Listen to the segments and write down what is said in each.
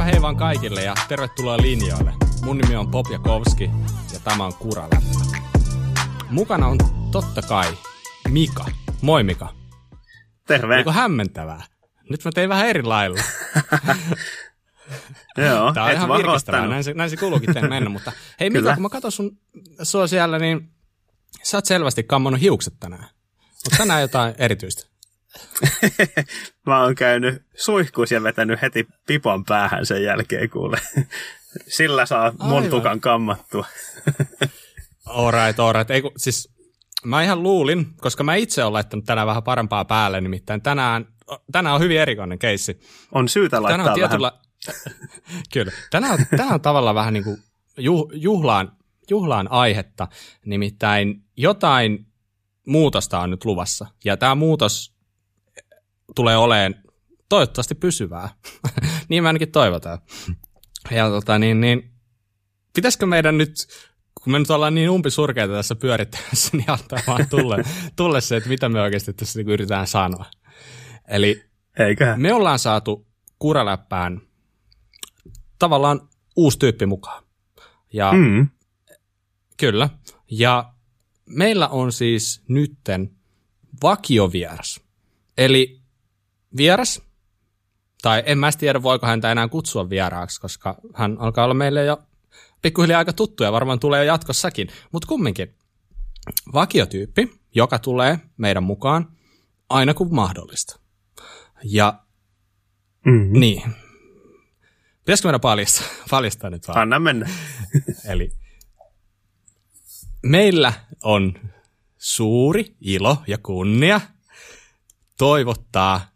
Heipä hei vaan kaikille ja tervetuloa linjoille. Mun nimi on Pop Jakovski ja tämä on Kuraläppä. Mukana on totta kai Mika. Moi Mika. Terve. Oliko hämmentävää? Nyt mä tein vähän eri lailla. Joo, Tämä on ihan virkistävää, näin se, näin se kuuluukin tehdä mennä. Mutta hei Mika, kun mä katson sun, sua siellä, niin sä oot selvästi kammannut hiukset tänään. Onko tänään jotain erityistä? Mä oon käynyt suihkuus ja vetänyt heti pipon päähän sen jälkeen, kuule. Sillä saa mun Aivan. tukan kammattua. Alright, alright. Ei, kun, siis mä ihan luulin, koska mä itse olen laittanut tänään vähän parempaa päälle, nimittäin tänään, tänään on hyvin erikoinen keissi. On syytä Tänään laittaa on tietyllä... Kyllä. Tänään, on- tänään on tavallaan vähän niin kuin juh, juhlaan, juhlaan aihetta, nimittäin jotain muutosta on nyt luvassa. Ja tämä muutos tulee olemaan toivottavasti pysyvää. niin me ainakin toivotaan. Ja tota, niin, niin, pitäisikö meidän nyt, kun me nyt ollaan niin umpisurkeita tässä pyörittämässä, niin antaa vaan tulle, tulle se, että mitä me oikeasti tässä niin yritetään sanoa. Eli. Eiköhän. me ollaan saatu kuraläppään tavallaan uusi tyyppi mukaan. Ja. Mm. kyllä. Ja meillä on siis nytten vakiovieras. Eli vieras, tai en mä tiedä voiko häntä enää kutsua vieraaksi, koska hän alkaa olla meille jo pikkuhiljaa aika tuttu ja varmaan tulee jatkossakin. Mutta kumminkin, vakiotyyppi, joka tulee meidän mukaan aina kun mahdollista. Ja Mm. niin. Pitäisikö meidän paljastaa, paljastaa nyt vaan? Anna mennä. Eli meillä on suuri ilo ja kunnia toivottaa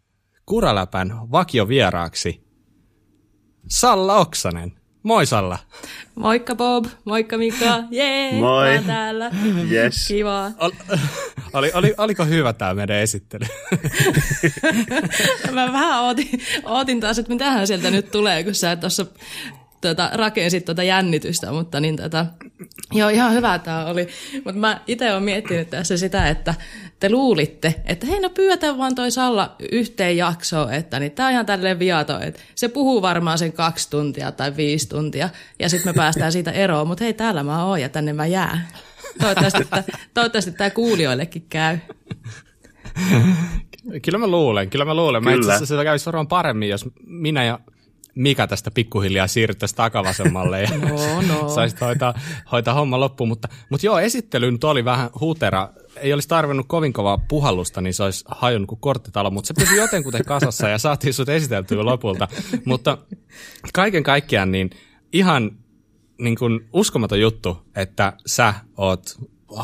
Kuraläpän vakiovieraaksi Salla Oksanen. Moi Salla. Moikka Bob, moikka Mika, jee, Moi. mä oon täällä. Yes. Kiva. Ol, oli, oli, oliko hyvä tämä meidän esittely? Mä vähän ootin, ootin taas, että mitähän sieltä nyt tulee, kun sä tuossa tota, rakensit tuota jännitystä, mutta niin tota, joo, ihan hyvä tämä oli. Mutta mä itse olen miettinyt tässä sitä, että te luulitte, että hei no pyydetään vaan toi Salla yhteen jaksoon, että niin tää on ihan tälleen viato, että se puhuu varmaan sen kaksi tuntia tai viisi tuntia ja sitten me päästään siitä eroon, mutta hei täällä mä oon ja tänne mä jään. Toivottavasti, toivottavasti tämä kuulijoillekin käy. Kyllä mä luulen, kyllä mä luulen. Mä itse Kyllä. asiassa sitä kävisi varmaan paremmin, jos minä ja Mika tästä pikkuhiljaa siirryttäisiin takavasemmalle ja No, no. saisit hoitaa, hoitaa homma loppuun. Mutta, mutta joo, esittely nyt oli vähän hutera. Ei olisi tarvinnut kovin kovaa puhallusta, niin se olisi hajonnut kuin korttitalo, mutta se pysyi jotenkuten kasassa ja saatiin sut esiteltyä lopulta. Mutta kaiken kaikkiaan niin ihan niin kuin uskomaton juttu, että sä oot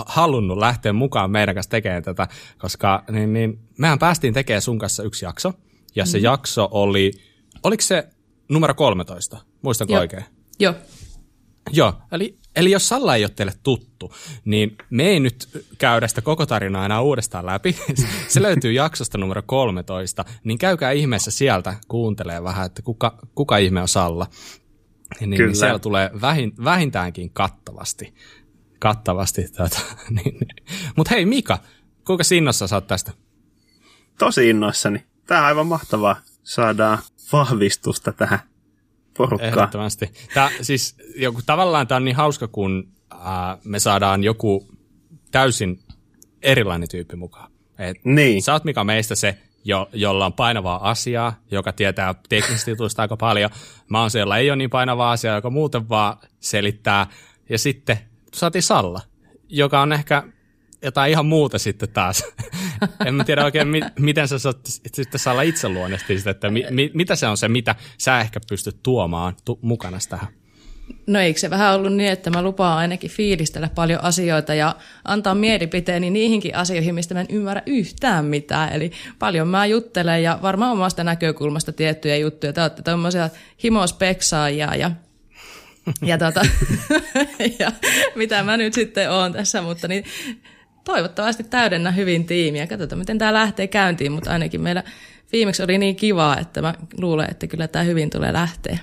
halunnut lähteä mukaan meidän kanssa tekemään tätä, koska niin, niin, mehän päästiin tekemään sun kanssa yksi jakso, ja se jakso oli, oliko se numero 13, muistanko Joo. oikein? Joo. Joo, eli, eli jos Salla ei ole teille tuttu, niin me ei nyt käydä sitä koko tarinaa enää uudestaan läpi. Se löytyy jaksosta numero 13, niin käykää ihmeessä sieltä kuuntelee vähän, että kuka, kuka ihme on Salla. Niin, niin Kyllä. siellä tulee vähin, vähintäänkin kattavasti. Kattavasti. Tota, niin. Mutta hei Mika, kuinka sinnossa sä oot tästä? Tosi innoissani. Tää on aivan mahtavaa. Saadaan vahvistusta tähän porukkaan. Ehdottomasti. Tää, siis joku, tavallaan tämä on niin hauska, kun ää, me saadaan joku täysin erilainen tyyppi mukaan. Et Niin. Sä oot Mika meistä se, jo, jolla on painavaa asiaa, joka tietää teknisistä jutuista aika paljon. Mä oon se, jolla ei ole niin painavaa asiaa, joka muuten vaan selittää. Ja sitten saatiin Salla, joka on ehkä jotain ihan muuta sitten taas. en mä tiedä oikein, mi- miten sä saat sitten Salla itse luonnehtii sitä, että mi- mi- mitä se on se, mitä sä ehkä pystyt tuomaan tu- mukana tähän. No eikö se vähän ollut niin, että mä lupaan ainakin fiilistellä paljon asioita ja antaa mielipiteeni niihinkin asioihin, mistä mä en ymmärrä yhtään mitään. Eli paljon mä juttelen ja varmaan omasta näkökulmasta tiettyjä juttuja. Te olette tommosia himospeksaajia ja ja, tota, ja mitä mä nyt sitten oon tässä, mutta niin toivottavasti täydennä hyvin tiimiä. Katsotaan, miten tämä lähtee käyntiin, mutta ainakin meillä viimeksi oli niin kivaa, että mä luulen, että kyllä tämä hyvin tulee lähteä.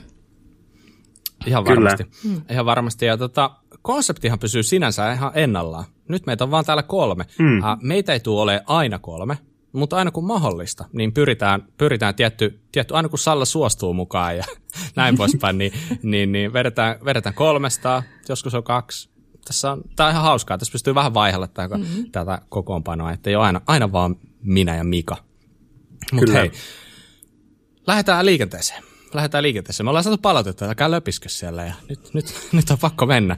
Ihan Kyllä. varmasti. Hmm. Ihan varmasti. Ja tota, konseptihan pysyy sinänsä ihan ennallaan. Nyt meitä on vaan täällä kolme. Mm. Meitä ei tule ole aina kolme. mutta aina kun mahdollista, niin pyritään, pyritään tietty, tietty, aina kun Salla suostuu mukaan ja näin poispäin, niin, niin, niin vedetään, vedetään kolmesta, joskus on kaksi. Tässä on, tämä on ihan hauskaa, tässä pystyy vähän vaihella tätä, mm-hmm. tätä kokoonpanoa, että ei ole aina, aina vaan minä ja Mika. Mutta hei, lähdetään liikenteeseen. Lähdetään liikenteeseen. Me ollaan saatu palautetta, että käy löpiskö siellä ja nyt, nyt, nyt on pakko mennä.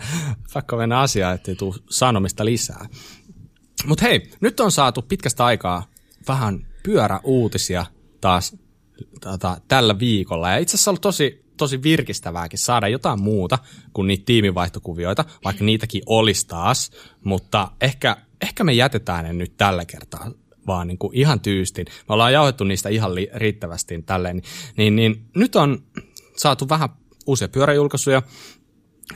Pakko mennä asiaan, ettei tule sanomista lisää. Mutta hei, nyt on saatu pitkästä aikaa vähän pyöräuutisia taas tota, tällä viikolla. Ja itse asiassa on ollut tosi, tosi virkistävääkin saada jotain muuta kuin niitä tiimivaihtokuvioita, vaikka niitäkin olisi taas. Mutta ehkä, ehkä me jätetään ne nyt tällä kertaa vaan niin kuin ihan tyystin. Me ollaan jauhettu niistä ihan li- riittävästi tälleen. Niin, niin, nyt on saatu vähän uusia pyöräjulkaisuja.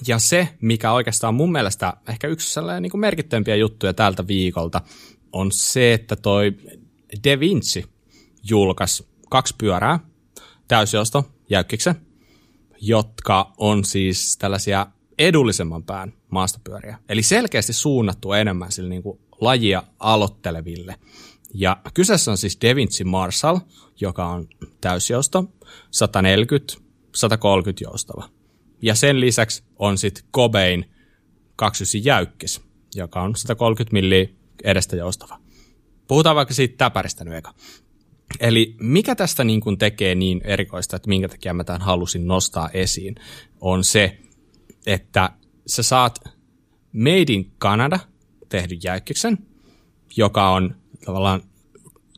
Ja se, mikä oikeastaan mun mielestä ehkä yksi sellainen niin kuin merkittävimpiä juttuja tältä viikolta, on se, että toi Da Vinci julkaisi kaksi pyörää, täysjosto, jäykkiksen, jotka on siis tällaisia edullisemman pään maastopyöriä. Eli selkeästi suunnattu enemmän sille niin kuin lajia aloitteleville. Ja kyseessä on siis Da Vinci Marshall, joka on täysjousto, 140, 130 joustava. Ja sen lisäksi on sitten Cobain 29 jäykkis, joka on 130 milliä edestä joustava. Puhutaan vaikka siitä täpäristä nyt eka. Eli mikä tästä niin kuin tekee niin erikoista, että minkä takia mä tämän halusin nostaa esiin, on se, että sä saat Made in Canada tehdyn jäykkiksen, joka on tavallaan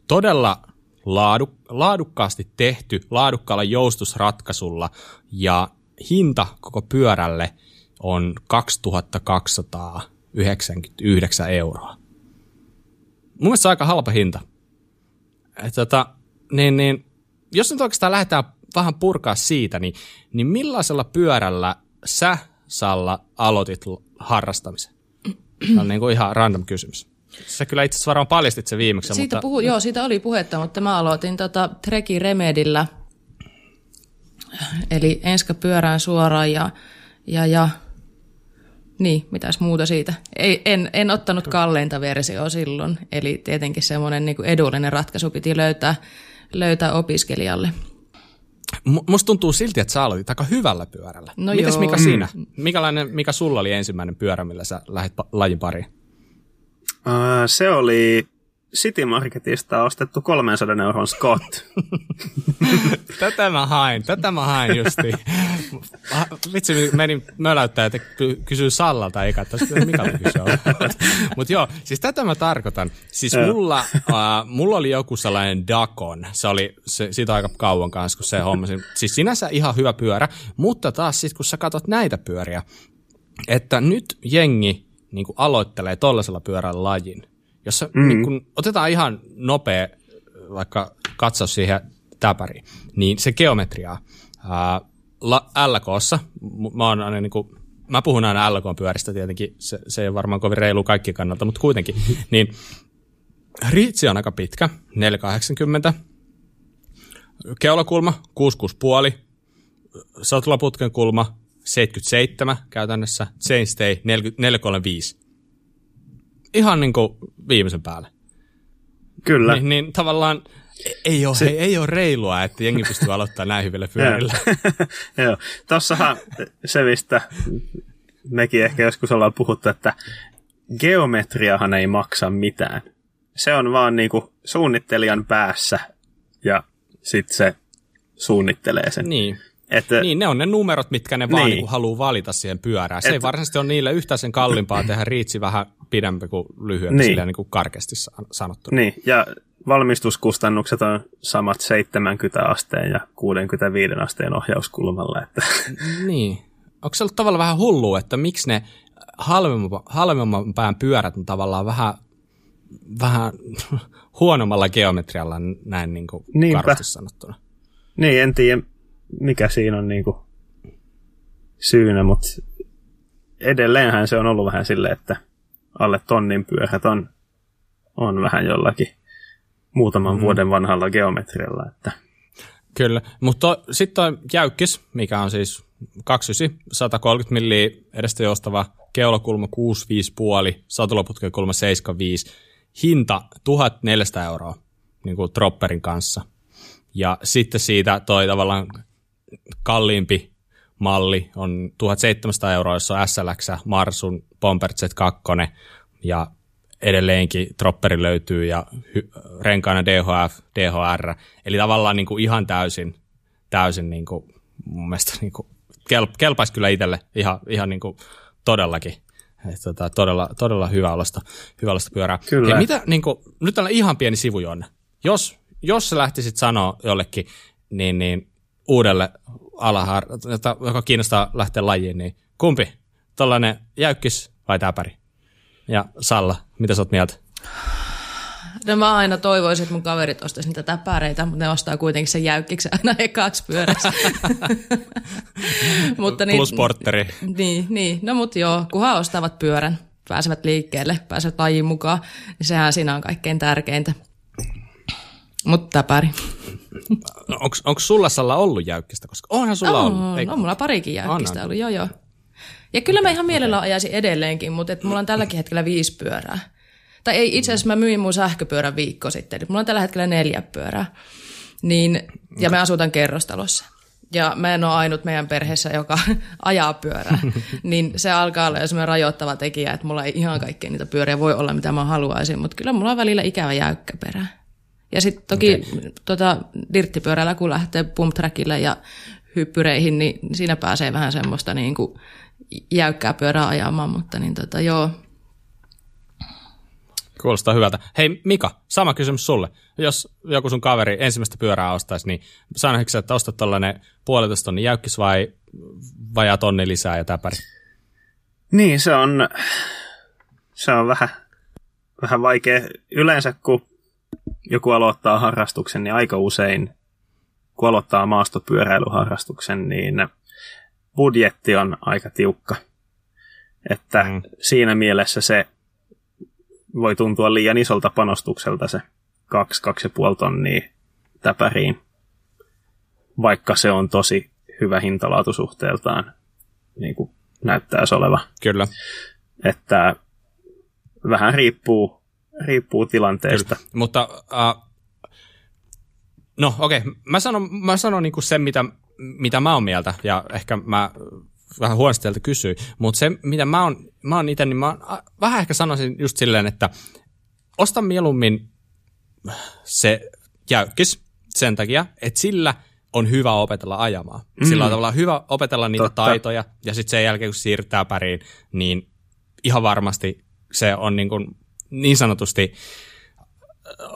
todella laadu, laadukkaasti tehty, laadukkaalla joustusratkaisulla ja hinta koko pyörälle on 2299 euroa mun mielestä aika halpa hinta. Tota, niin, niin, jos nyt oikeastaan lähdetään vähän purkaa siitä, niin, niin millaisella pyörällä sä, Salla, aloitit harrastamisen? Se on niin kuin ihan random kysymys. Sä kyllä itse asiassa varmaan paljastit se viimeksi. Siitä, mutta... puhu, joo, siitä oli puhetta, mutta mä aloitin tota Treki Remedillä. Eli enska pyörään suoraan ja, ja, ja niin, mitäs muuta siitä. Ei, en, en ottanut kalleinta versioa silloin, eli tietenkin semmoinen niin kuin edullinen ratkaisu piti löytää, löytää opiskelijalle. M- musta tuntuu silti, että sä aloitit aika hyvällä pyörällä. No Mites joo. Mika siinä? Mikälainen, mikä sulla oli ensimmäinen pyörä, millä sä lähdit pa- lajin pariin? Uh, se oli City Marketista ostettu 300 euron Scott. tätä mä hain, tätä mä hain justi. Vitsi, menin möläyttää, että kysyy Sallalta, eikä tässä mikä kysyä. Mutta joo, siis tätä mä tarkoitan. Siis mulla, uh, mulla oli joku sellainen Dakon. Se oli se, siitä aika kauan kanssa, kun se hommasin. Siis sinänsä ihan hyvä pyörä, mutta taas sitten kun sä katsot näitä pyöriä, että nyt jengi niin aloittelee tollaisella pyörällä lajin, jos mm. niin kun otetaan ihan nopea vaikka katsaus siihen täpäriin, niin se geometria ää, LKssa, mä, oon aina niin kuin, mä puhun aina LK-pyöristä tietenkin, se, se ei ole varmaan kovin reilu kaikki kannalta, mutta kuitenkin, niin riitsi on aika pitkä, 480, keulakulma 66,5, satulaputken kulma 77 käytännössä, chainstay 435 ihan niin kuin viimeisen päälle. Kyllä. Niin, niin tavallaan ei ole, se... ei, ei ole reilua, että jengi pystyy aloittamaan näin hyville pyörillä. Joo, tossahan se, mistä mekin ehkä joskus ollaan puhuttu, että geometriahan ei maksa mitään. Se on vaan niinku suunnittelijan päässä ja sitten se suunnittelee sen. Niin. Että, niin, ne on ne numerot, mitkä ne vaan niin. niin haluaa valita siihen pyörään. Se Et, ei varsinaisesti ole niille yhtään sen kalliimpaa tehdä riitsi vähän pidempi kuin lyhyempi, niin. silleen niin kuin karkeasti sanottu. Niin, ja valmistuskustannukset on samat 70 asteen ja 65 asteen ohjauskulmalla. Että. Niin. Onko se ollut tavallaan vähän hullu, että miksi ne halvemman, halvemman pään pyörät on tavallaan vähän, vähän huonommalla geometrialla näin niin kuin sanottuna? Niin, en tiedä mikä siinä on niin kuin syynä, mutta edelleenhän se on ollut vähän silleen, että alle tonnin pyörät on, on vähän jollakin muutaman mm. vuoden vanhalla geometrialla. Että. Kyllä, mutta sitten jäykkis, mikä on siis 29, 130 milliä edestä joustava, keulakulma 65,5, satulaputken kulma 75, hinta 1400 euroa. niin kuin dropperin kanssa. Ja sitten siitä toi tavallaan kalliimpi malli on 1700 euroa, jossa on SLX, Marsun, Bomber Z2 ja edelleenkin dropperi löytyy ja hy- renkaana DHF, DHR. Eli tavallaan niin kuin ihan täysin, täysin niin kuin, mun mielestä niin kuin kelp, kelpaisi kyllä itselle ihan, ihan niin kuin todellakin. Et tota, todella, todella hyvä alasta, hyvä alasta pyörää. Kyllä. Hei, mitä, niin kuin, nyt on ihan pieni sivujonne. Jos, jos sä lähtisit sanoa jollekin niin, niin uudelle alahar, joka kiinnostaa lähteä lajiin, niin kumpi? Tällainen jäykkis vai täpäri? Ja Salla, mitä sä oot mieltä? No mä aina toivoisin, että mun kaverit ostaisi niitä täpäreitä, mutta ne ostaa kuitenkin sen jäykkiksen aina ekaksi pyörässä. mutta niin, Plus porteri. Niin, niin, no mutta joo, kunhan ostavat pyörän, pääsevät liikkeelle, pääsevät lajiin mukaan, niin sehän siinä on kaikkein tärkeintä. Mutta täpäri. Onko sulla Salla ollut jäykkistä? Koska onhan sulla on, ollut. Eikö? on mulla parikin jäykkistä ollut, joo joo. Ja kyllä mä ihan mielellä ajaisin edelleenkin, mutta et mulla on tälläkin hetkellä viisi pyörää. Tai ei, itse asiassa mä myin mun sähköpyörän viikko sitten, mulla on tällä hetkellä neljä pyörää. Niin, ja me asutaan kerrostalossa. Ja mä en ole ainut meidän perheessä, joka ajaa pyörää. niin se alkaa olla jo semmoinen rajoittava tekijä, että mulla ei ihan kaikkea niitä pyöriä voi olla, mitä mä haluaisin. Mutta kyllä mulla on välillä ikävä jäykkä perä. Ja sitten toki okay. tota, dirttipyörällä, kun lähtee pump trackille ja hyppyreihin, niin siinä pääsee vähän semmoista niin kuin jäykkää pyörää ajamaan, mutta niin tota, joo. Kuulostaa hyvältä. Hei Mika, sama kysymys sulle. Jos joku sun kaveri ensimmäistä pyörää ostaisi, niin sanoisitko sä, että ostat tällainen puolitoista tonnin jäykkis vai vajaa tonni lisää ja täpäri? Niin, se on, se on vähän, vähän vaikea. Yleensä kun joku aloittaa harrastuksen, niin aika usein, kun aloittaa maastopyöräilyharrastuksen, niin budjetti on aika tiukka. Että mm. siinä mielessä se voi tuntua liian isolta panostukselta se 2-2,5 tonnia täpäriin, vaikka se on tosi hyvä hintalaatusuhteeltaan, niin kuin näyttäisi oleva. Kyllä. Että vähän riippuu, riippuu tilanteesta. Kyllä. Mutta uh, no okei, okay. mä sanon, mä sanon niinku sen, mitä, mitä mä oon mieltä, ja ehkä mä vähän huonosti teiltä kysyin, mutta se, mitä mä oon, mä oon itse, niin mä oon, vähän ehkä sanoisin just silleen, että osta mieluummin se jäykkis sen takia, että sillä on hyvä opetella ajamaan. Mm. Sillä on tavallaan hyvä opetella niitä Totta. taitoja, ja sitten sen jälkeen, kun siirtää päriin, niin ihan varmasti se on niin, kuin niin sanotusti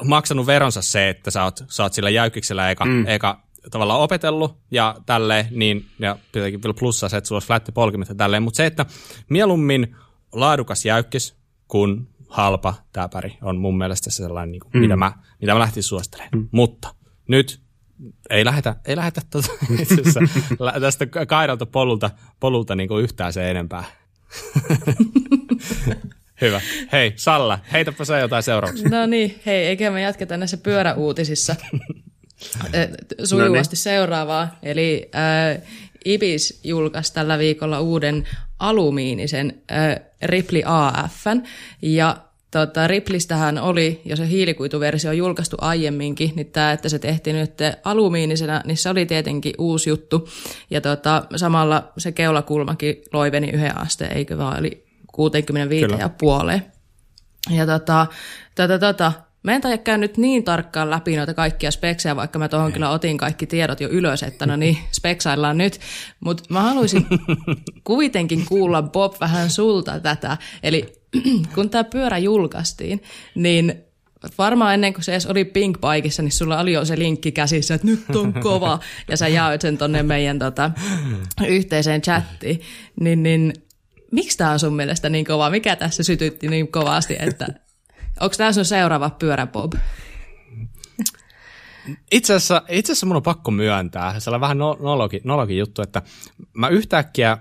maksanut veronsa se, että sä oot, sä oot sillä jäykkiksellä eka, mm. eka tavallaan opetellut ja tälleen, niin, ja tietenkin vielä plussaa se, että sulla olisi flätti polkimet ja tälleen, mutta se, että mieluummin laadukas jäykkis kuin halpa täpäri on mun mielestä se sellainen, niin kuin, mm. mitä, mä, mitä mä lähtisin suosittelemaan. Mm. Mutta nyt ei lähetä, ei lähetä tuota, tästä kaidalta polulta, polulta niin kuin yhtään se enempää. Hyvä. Hei, Salla, heitäpä sä jotain seuraavaksi. No niin, hei, eikä me jatketa näissä pyöräuutisissa sujuvasti no niin. seuraavaa. Eli äh, Ibis julkaisi tällä viikolla uuden alumiinisen äh, Ripley AFn, ja Tota, Riplistähän oli jo se hiilikuituversio julkaistu aiemminkin, niin tämä, että se tehtiin nyt alumiinisena, niin se oli tietenkin uusi juttu. Ja tota, samalla se keulakulmakin loiveni yhden asteen, eikö vaan, eli 65 Kyllä. ja puoleen. Ja tota, tota, tota, Mä en käy nyt niin tarkkaan läpi noita kaikkia speksejä, vaikka mä tuohon kyllä otin kaikki tiedot jo ylös, että no niin, speksaillaan nyt. Mutta mä haluaisin kuitenkin kuulla Bob vähän sulta tätä. Eli kun tämä pyörä julkaistiin, niin varmaan ennen kuin se edes oli Pink Bikeissa, niin sulla oli jo se linkki käsissä, että nyt on kova, ja sä jaoit sen tonne meidän tota, yhteiseen chattiin. Niin, niin miksi tämä on sun mielestä niin kova? Mikä tässä sytytti niin kovasti, että onko tämä sun seuraava pyörä, Bob? Itse asiassa, itse asiassa mun on pakko myöntää, se on vähän no, nologi, nologi juttu, että mä yhtäkkiä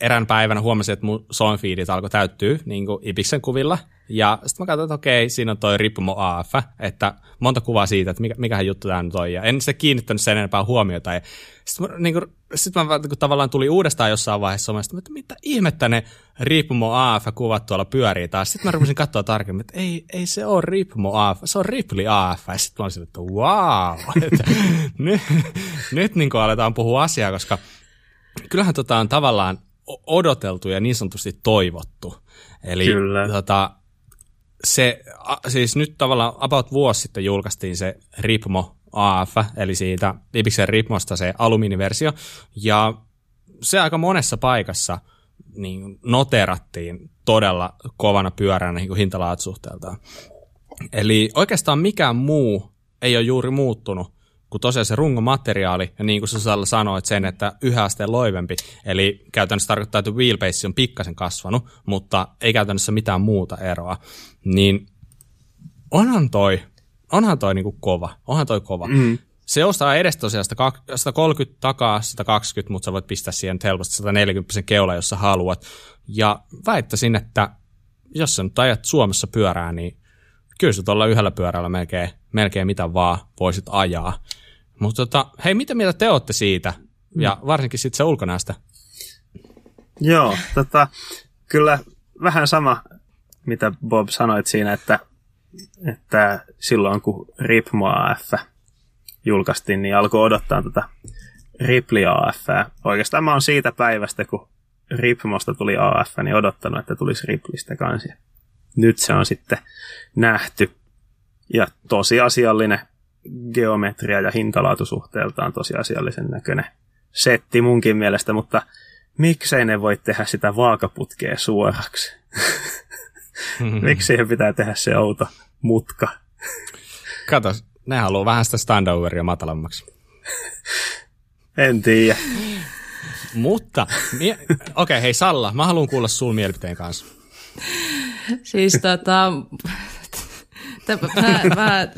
erään päivänä huomasin, että mun feedit alkoi täyttyä niin kuin Ibiksen kuvilla, Ja sitten mä katsoin, että okei, siinä on toi Rippumo AF, että monta kuvaa siitä, että mikä, mikähän juttu tämä nyt on. Ja en sitä kiinnittänyt sen enempää huomiota. Ja sitten mä, niin kuin, sit mä niin kuin, tavallaan tuli uudestaan jossain vaiheessa että mitä ihmettä ne Rippumo AF-kuvat tuolla pyörii taas. Sitten mä rupesin katsoa tarkemmin, että ei, ei se ole Rippumo AF, se on Ripley AF. Ja sitten mä olisin, että wow, että nyt, nyt niin kuin aletaan puhua asiaa, koska kyllähän tota on tavallaan odoteltu ja niin sanotusti toivottu. Eli Kyllä. Tota, se, siis nyt tavallaan about vuosi sitten julkaistiin se Ripmo AF, eli siitä Ibixen Ripmosta se alumiiniversio, ja se aika monessa paikassa niin noterattiin todella kovana pyöränä niin hintalaatusuhteeltaan. Eli oikeastaan mikään muu ei ole juuri muuttunut kuin tosiaan se rungomateriaali, ja niin kuin sä Salla sanoit sen, että yhä asteen loivempi, eli käytännössä tarkoittaa, että wheelbase on pikkasen kasvanut, mutta ei käytännössä mitään muuta eroa, niin onhan toi, onhan toi niinku kova, onhan toi kova. Mm. Se ostaa edes tosiaan 130 takaa, 120, mutta sä voit pistää siihen helposti 140 keula, jos sä haluat. Ja väittäisin, että jos sä nyt ajat Suomessa pyörää, niin kyllä sä tuolla yhdellä pyörällä melkein, melkein mitä vaan voisit ajaa. Mutta tota, hei, mitä mieltä te olette siitä? Ja varsinkin sitten se ulkonäöstä. Joo, tota, kyllä vähän sama, mitä Bob sanoit siinä, että, että silloin kun Ripmo AF julkaistiin, niin alkoi odottaa tätä Ripley AF. Oikeastaan mä oon siitä päivästä, kun Ripmosta tuli AF, niin odottanut, että tulisi Ripleystä kanssa. Nyt se on sitten nähty. Ja tosiasiallinen geometria ja hintalaatusuhteeltaan tosiasiallisen näköinen setti munkin mielestä, mutta miksei ne voi tehdä sitä vaakaputkea suoraksi? Miksi siihen pitää tehdä se outo mutka? Kato, ne haluaa vähän sitä standoveria matalammaksi. en tiedä. Mutta, mie- okei, okay, hei Salla, mä haluan kuulla sun mielipiteen kanssa. Siis tota, mä, mä,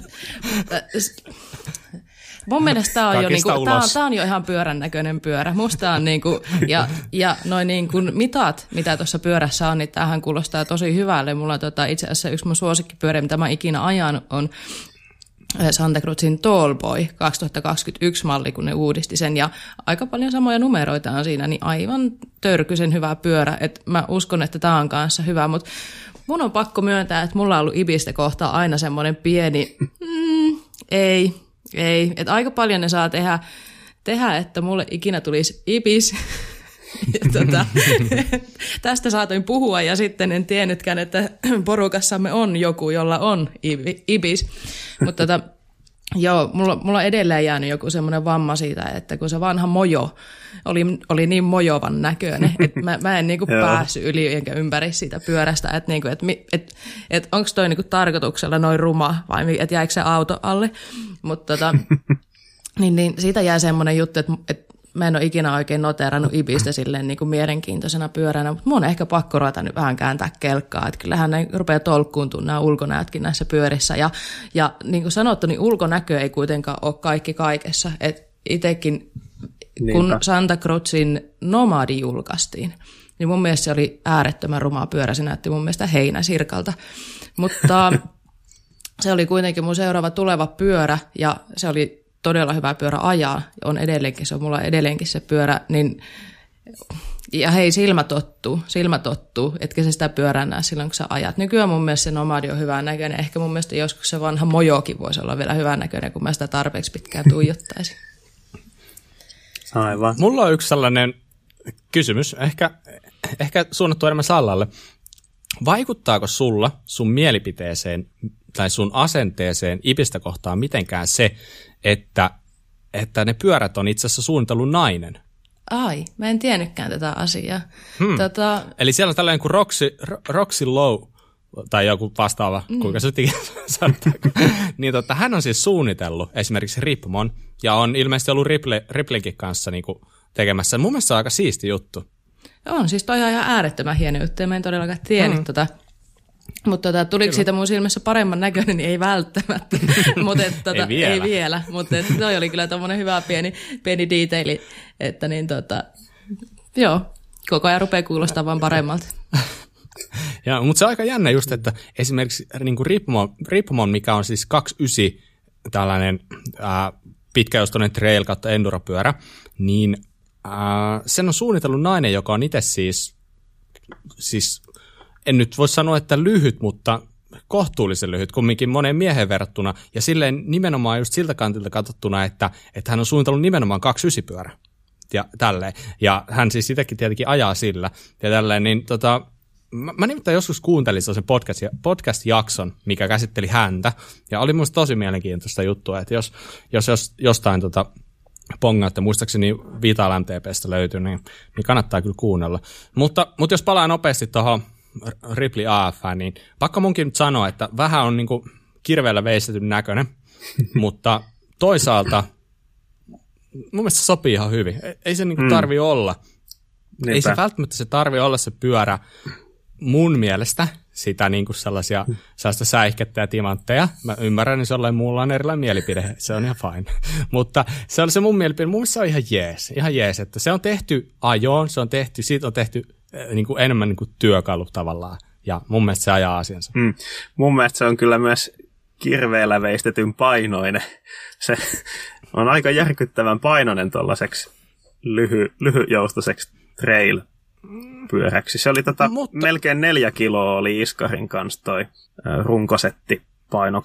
Mun mielestä tämä on, jo, niinku, tää on, tää on jo ihan pyörän näköinen pyörä. Musta on niinku, ja, ja noin niinku mitat, mitä tuossa pyörässä on, niin tämähän kuulostaa tosi hyvälle. Mulla on tota, itse asiassa yksi mun suosikkipyörä, mitä mä ikinä ajan, on eh, Santa Cruzin Tallboy 2021 malli, kun ne uudisti sen, ja aika paljon samoja numeroita on siinä, niin aivan törkyisen hyvä pyörä. Et mä uskon, että tämä on kanssa hyvä, mutta mun on pakko myöntää, että mulla on ollut Ibistä kohtaa aina semmoinen pieni, mm, ei, ei. Että aika paljon ne saa tehdä, tehdä että mulle ikinä tulisi Ibis. ja tota, tästä saatoin puhua ja sitten en tiennytkään, että porukassamme on joku, jolla on Ibis. Mutta tota, Joo, mulla, mulla on edelleen jäänyt joku semmoinen vamma siitä, että kun se vanha mojo oli, oli niin mojovan näköinen, että mä, mä en niinku päässyt yli enkä ympäri siitä pyörästä, että niinku, et, et, et onko toi niinku tarkoituksella noin ruma vai että jäikö se auto alle. Mutta tota, niin, niin siitä jää semmoinen juttu, että, että mä en ole ikinä oikein noterannut Ibistä silleen niin kuin mielenkiintoisena pyöränä, mutta mun on ehkä pakko ruveta nyt vähän kääntää kelkkaa, että kyllähän ne rupeaa tolkkuuntumaan nämä ulkonäötkin näissä pyörissä. Ja, ja niin kuin sanottu, niin ulkonäkö ei kuitenkaan ole kaikki kaikessa. että itsekin, kun Santa Cruzin Nomadi julkaistiin, niin mun mielestä se oli äärettömän rumaa pyörä. Se näytti mun mielestä heinäsirkalta. Mutta se oli kuitenkin mun seuraava tuleva pyörä ja se oli todella hyvä pyörä ajaa, on edelleenkin, se on mulla edelleenkin se pyörä, niin ja hei, silmä tottuu, silmä tottuu, etkä se sitä pyörää näe silloin, kun sä ajat. Nykyään mun mielestä se nomadi on hyvän näköinen. Ehkä mun mielestä joskus se vanha mojokin voisi olla vielä hyvän näköinen, kun mä sitä tarpeeksi pitkään tuijottaisin. Aivan. Mulla on yksi sellainen kysymys, ehkä, ehkä suunnattu enemmän Sallalle. Vaikuttaako sulla sun mielipiteeseen tai sun asenteeseen Ibistä kohtaan mitenkään se, että, että ne pyörät on itse asiassa suunnitellut nainen? Ai, mä en tiennytkään tätä asiaa. Hmm. Tota... Eli siellä on tällainen kuin Roxy, Roxy Low, tai joku vastaava, mm. kuinka se sanotaan. niin tota, hän on siis suunnitellut esimerkiksi Ripmon, ja on ilmeisesti ollut Riple, Riplinkin kanssa niin kuin tekemässä. Mun mielestä se on aika siisti juttu. On, siis toi on ihan äärettömän hieno juttu, ja mä en todellakaan tiennyt mm. tota. Mutta tota, tuliko Kyllä. siitä mun silmissä paremman näköinen, niin ei välttämättä. Mut et, tota, ei vielä. Ei vielä mutta toi oli kyllä tommonen hyvä pieni, pieni detaili, että niin tota, joo, koko ajan rupeaa kuulostaa vaan paremmalta. ja, mutta se on aika jännä just, että esimerkiksi niin kuin Ripmon, Ripmon, mikä on siis 29 tällainen ää, pitkäjoustoinen trail kautta enduropyörä, niin ää, sen on suunnitellut nainen, joka on itse siis, siis en nyt voi sanoa, että lyhyt, mutta kohtuullisen lyhyt kumminkin moneen miehen verrattuna, ja silleen nimenomaan just siltä kantilta katsottuna, että, että hän on suunnitellut nimenomaan kaksi ysipyörä. Ja tälleen. Ja hän siis sitäkin tietenkin ajaa sillä. Ja tälleen, niin tota, mä, mä nimittäin joskus kuuntelin sellaisen podcast, podcast-jakson, mikä käsitteli häntä, ja oli musta tosi mielenkiintoista juttua, että jos, jos, jos jostain tota, että muistaakseni Vital MTPstä löytyy, niin, niin kannattaa kyllä kuunnella. Mutta, mutta jos palaa nopeasti tuohon Ripley AF, niin pakko munkin nyt sanoa, että vähän on niin kirveellä veistetyn näköinen, mutta toisaalta mun mielestä se sopii ihan hyvin. Ei se niin tarvi mm. olla. Niinpä. Ei se välttämättä se tarvi olla se pyörä mun mielestä sitä niin kuin sellaisia, mm. sellaista säihkettä ja timantteja. Mä ymmärrän, että jollain muulla on erilainen mielipide, se on ihan fine. Mutta se on se mun mielipide, mun mielestä se on ihan jees, ihan jees, että se on tehty ajoon, se on tehty, siitä on tehty Eh, niin kuin enemmän niin kuin työkalu tavallaan. Ja mun mielestä se ajaa asiansa. Mm. Mun mielestä se on kyllä myös kirveellä veistetyn painoinen. Se on aika järkyttävän painoinen tuollaiseksi lyhy, lyhyjoustoiseksi trail pyöräksi. Se oli tota, Mutta... melkein neljä kiloa oli Iskarin kanssa toi runkosetti paino.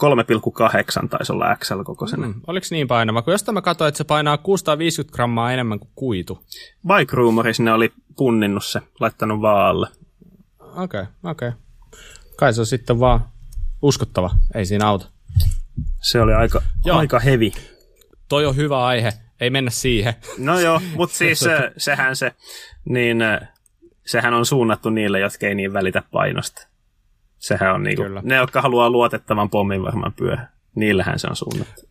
3,8 taisi olla XL kokoisena. Mm, oliko niin painava? Kun jostain mä katsoin, että se painaa 650 grammaa enemmän kuin kuitu. Bike Rumorissa ne oli punninnut se, laittanut vaalle. Okei, okay, okei. Okay. Kai se on sitten vaan uskottava, ei siinä auta. Se oli aika, joo. aika hevi. Toi on hyvä aihe, ei mennä siihen. No joo, mutta siis se, sehän se, niin sehän on suunnattu niille, jotka ei niin välitä painosta. Sehän on niinku, ne, jotka haluaa luotettavan pommin varmaan pyöhön. Niillähän se on suunnattu.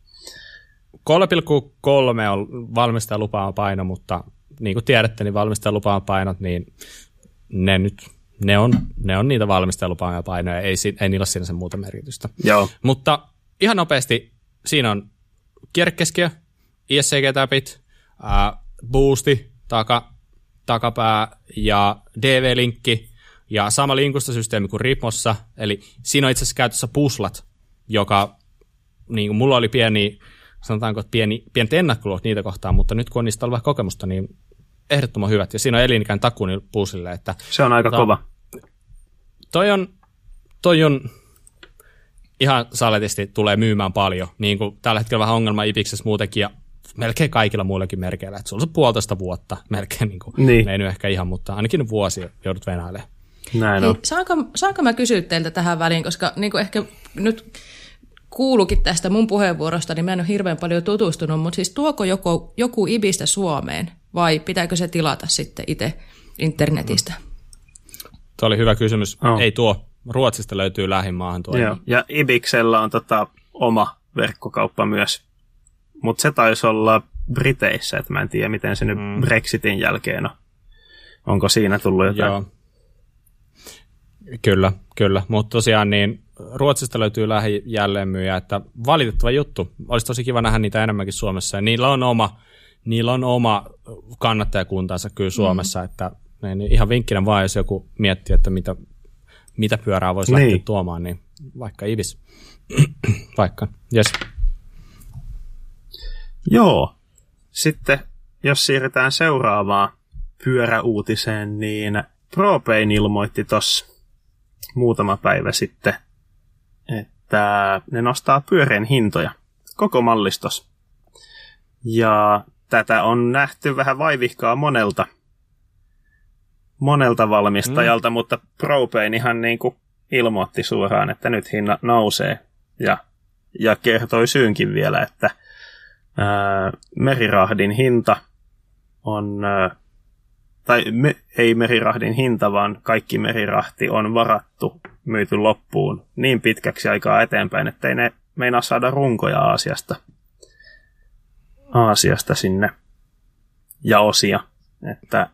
3,3 on valmistajan lupaama paino, mutta niin kuin tiedätte, niin valmistajan lupaama painot, niin ne nyt ne on, ne on niitä valmistajan lupaamia painoja, ei, ei niillä ole sinänsä muuta merkitystä. Joo. Mutta ihan nopeasti, siinä on kierrekeskiö, ISCG-täpit, äh, boosti, taka, takapää ja DV-linkki, ja sama linkustosysteemi kuin Ripmossa, eli siinä on itse asiassa käytössä puslat, joka, niin kuin mulla oli pieni, sanotaanko, pieni, pientä ennakkoluot niitä kohtaan, mutta nyt kun on niistä ollut vähän kokemusta, niin ehdottoman hyvät. Ja siinä on elinikään takuu niille puusille. Että, Se on aika tota, kova. Toi on, toi on ihan saletisti tulee myymään paljon. Niin kuin tällä hetkellä vähän ongelma Ipiksessä muutenkin ja melkein kaikilla muillakin merkeillä. Että se on se puolitoista vuotta melkein, niin kuin, niin. ei nyt ehkä ihan, mutta ainakin vuosi joudut venäilemään. Näin on. Hei, saanko, saanko mä kysyä teiltä tähän väliin, koska niin kuin ehkä nyt kuulukin tästä mun puheenvuorosta, niin mä en ole hirveän paljon tutustunut, mutta siis tuoko joku, joku Ibistä Suomeen vai pitääkö se tilata sitten itse internetistä? Tuo oli hyvä kysymys. Oh. Ei tuo. Ruotsista löytyy lähimaahan tuo. Joo. Ja Ibiksellä on tota oma verkkokauppa myös, mutta se taisi olla Briteissä, että mä en tiedä miten se nyt mm. Brexitin jälkeen on. Onko siinä tullut jotain? Joo. Kyllä, kyllä. Mutta tosiaan niin Ruotsista löytyy lähi jälleenmyyjä, että valitettava juttu. Olisi tosi kiva nähdä niitä enemmänkin Suomessa. Ja niillä on oma, niillä on oma kannattajakuntansa kyllä Suomessa, mm. että niin ihan vinkkinä vaan, jos joku miettii, että mitä, mitä pyörää voisi niin. lähteä tuomaan, niin vaikka Ibis. vaikka, yes. Joo. Sitten jos siirrytään seuraavaan pyöräuutiseen, niin Propane ilmoitti tuossa muutama päivä sitten, että ne nostaa pyörien hintoja koko mallistos. Ja tätä on nähty vähän vaivihkaa monelta, monelta valmistajalta, mm. mutta Propane ihan niin kuin ilmoitti suoraan, että nyt hinna nousee. Ja, ja kertoi syynkin vielä, että ää, merirahdin hinta on ää, tai me, ei merirahdin hinta, vaan kaikki merirahti on varattu, myyty loppuun niin pitkäksi aikaa eteenpäin, ettei ne meinaa saada runkoja Aasiasta, Aasiasta sinne ja osia. Että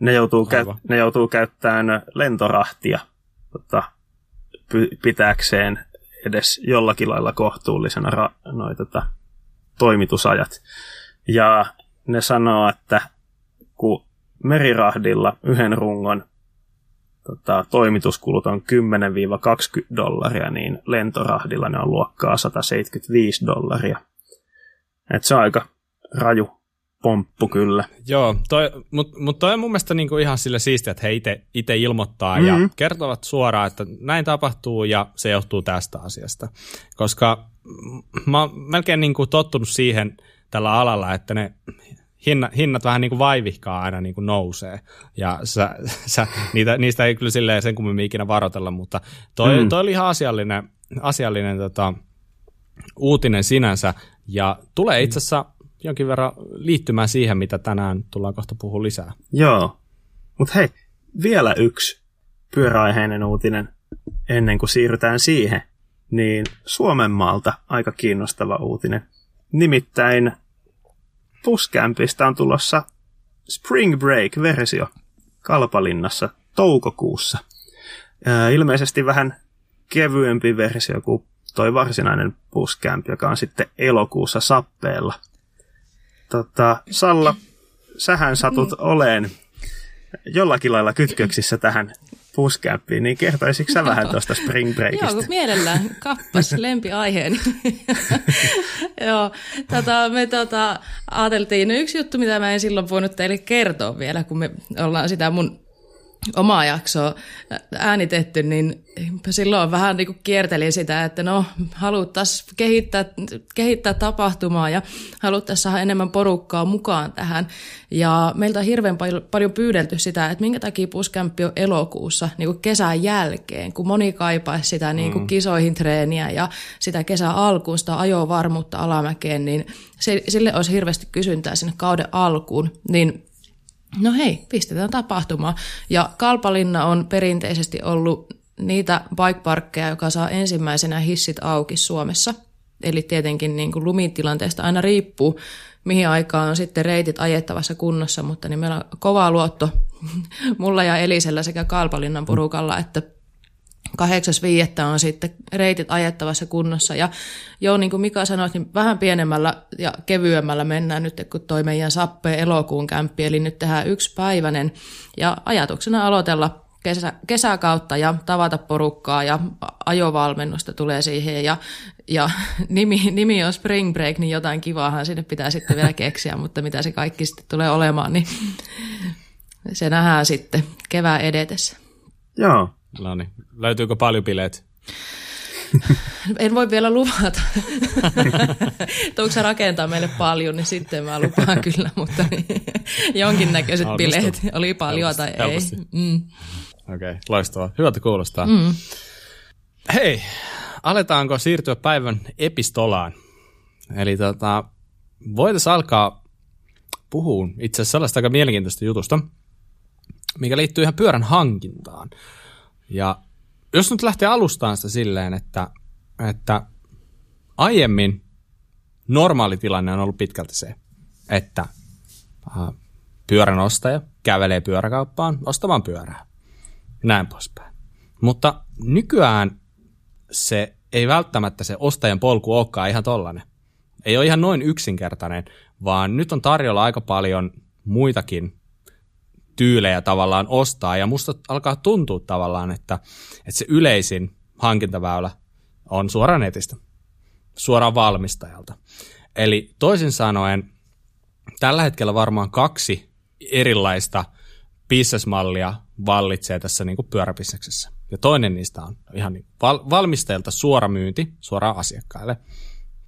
ne joutuu, käy, ne joutuu käyttämään lentorahtia tota, py, pitääkseen edes jollakin lailla kohtuullisena ra, noi, tota, toimitusajat. Ja ne sanoo, että kun merirahdilla yhden rungon tota, toimituskulut on 10-20 dollaria, niin lentorahdilla ne on luokkaa 175 dollaria. Et se on aika raju pomppu kyllä. Joo, mutta mut toi on mun mielestä niinku ihan sille siistiä, että he itse ilmoittaa mm-hmm. ja kertovat suoraan, että näin tapahtuu ja se johtuu tästä asiasta. Koska mä oon melkein niinku tottunut siihen tällä alalla, että ne hinna, hinnat vähän niin kuin vaivihkaa aina niin kuin nousee. Ja sä, sä, niitä, niistä ei kyllä silleen sen kummemmin ikinä varotella, mutta toi, mm. toi oli ihan asiallinen, asiallinen tota, uutinen sinänsä. Ja tulee itse asiassa jonkin verran liittymään siihen, mitä tänään tullaan kohta puhua lisää. Joo, mutta hei, vielä yksi pyöräaiheinen uutinen ennen kuin siirrytään siihen. Niin Suomen maalta aika kiinnostava uutinen. Nimittäin Puskämpistä on tulossa Spring Break-versio Kalpalinnassa toukokuussa. Ilmeisesti vähän kevyempi versio kuin toi varsinainen Puskämpi, joka on sitten elokuussa sappeella. Tota, Salla, sähän satut mm. oleen jollakin lailla kytköksissä tähän puskäppiin, niin kertoisitko sä vähän tuosta Spring Breakista? Joo, mielellään. Kappas, lempiaiheeni. Joo, tota, me tota, ajateltiin yksi juttu, mitä mä en silloin voinut teille kertoa vielä, kun me ollaan sitä mun omaa jaksoa äänitetty, niin silloin vähän niin kuin kiertelin sitä, että no haluttaisiin kehittää, kehittää tapahtumaa ja haluttaisiin saada enemmän porukkaa mukaan tähän. Ja meiltä on hirveän paljon pyydelty sitä, että minkä takia puskämppi on elokuussa niin kuin kesän jälkeen, kun moni kaipaisi sitä niin kuin mm. kisoihin treeniä ja sitä kesän alkuun, sitä ajovarmuutta alamäkeen, niin se, sille olisi hirveästi kysyntää sinne kauden alkuun. Niin no hei, pistetään tapahtumaan. Ja Kalpalinna on perinteisesti ollut niitä bikeparkkeja, joka saa ensimmäisenä hissit auki Suomessa. Eli tietenkin niin kuin lumitilanteesta aina riippuu, mihin aikaan on sitten reitit ajettavassa kunnossa, mutta niin meillä on kova luotto mulla ja Elisellä sekä Kalpalinnan porukalla, että 8.5. on sitten reitit ajettavassa kunnossa. Ja joo, niin kuin Mika sanoi, niin vähän pienemmällä ja kevyemmällä mennään nyt, kun toi meidän sappeen elokuun kämppi, eli nyt tehdään yksipäiväinen. Ja ajatuksena aloitella kesä, kesäkautta ja tavata porukkaa ja ajovalmennusta tulee siihen ja, ja nimi, nimi on Spring Break, niin jotain kivaahan sinne pitää sitten vielä keksiä, mutta mitä se kaikki sitten tulee olemaan, niin se nähdään sitten kevään edetessä. Joo, No niin. Löytyykö paljon bileet? en voi vielä luvata. Se rakentaa meille paljon, niin sitten mä lupaan kyllä, mutta niin, jonkinnäköiset no, bileet oli paljon tai ei. Mm. Okei, okay, loistavaa. Hyvältä kuulostaa. Mm. Hei, aletaanko siirtyä päivän epistolaan? Eli tota, voitaisiin alkaa puhua itse asiassa sellaista aika mielenkiintoista jutusta, mikä liittyy ihan pyörän hankintaan. Ja jos nyt lähtee alustaan sitä silleen, että, että aiemmin normaali tilanne on ollut pitkälti se, että äh, pyörän ostaja kävelee pyöräkauppaan ostamaan pyörää. Näin poispäin. Mutta nykyään se ei välttämättä se ostajan polku olekaan ihan tollainen. Ei ole ihan noin yksinkertainen, vaan nyt on tarjolla aika paljon muitakin tyylejä tavallaan ostaa. Ja musta alkaa tuntua tavallaan, että, että se yleisin hankintaväylä on suoraan netistä, suoraan valmistajalta. Eli toisin sanoen, tällä hetkellä varmaan kaksi erilaista bisnesmallia vallitsee tässä niin kuin pyöräbisneksessä. Ja toinen niistä on ihan niin val- valmistajilta suora myynti suoraan asiakkaille.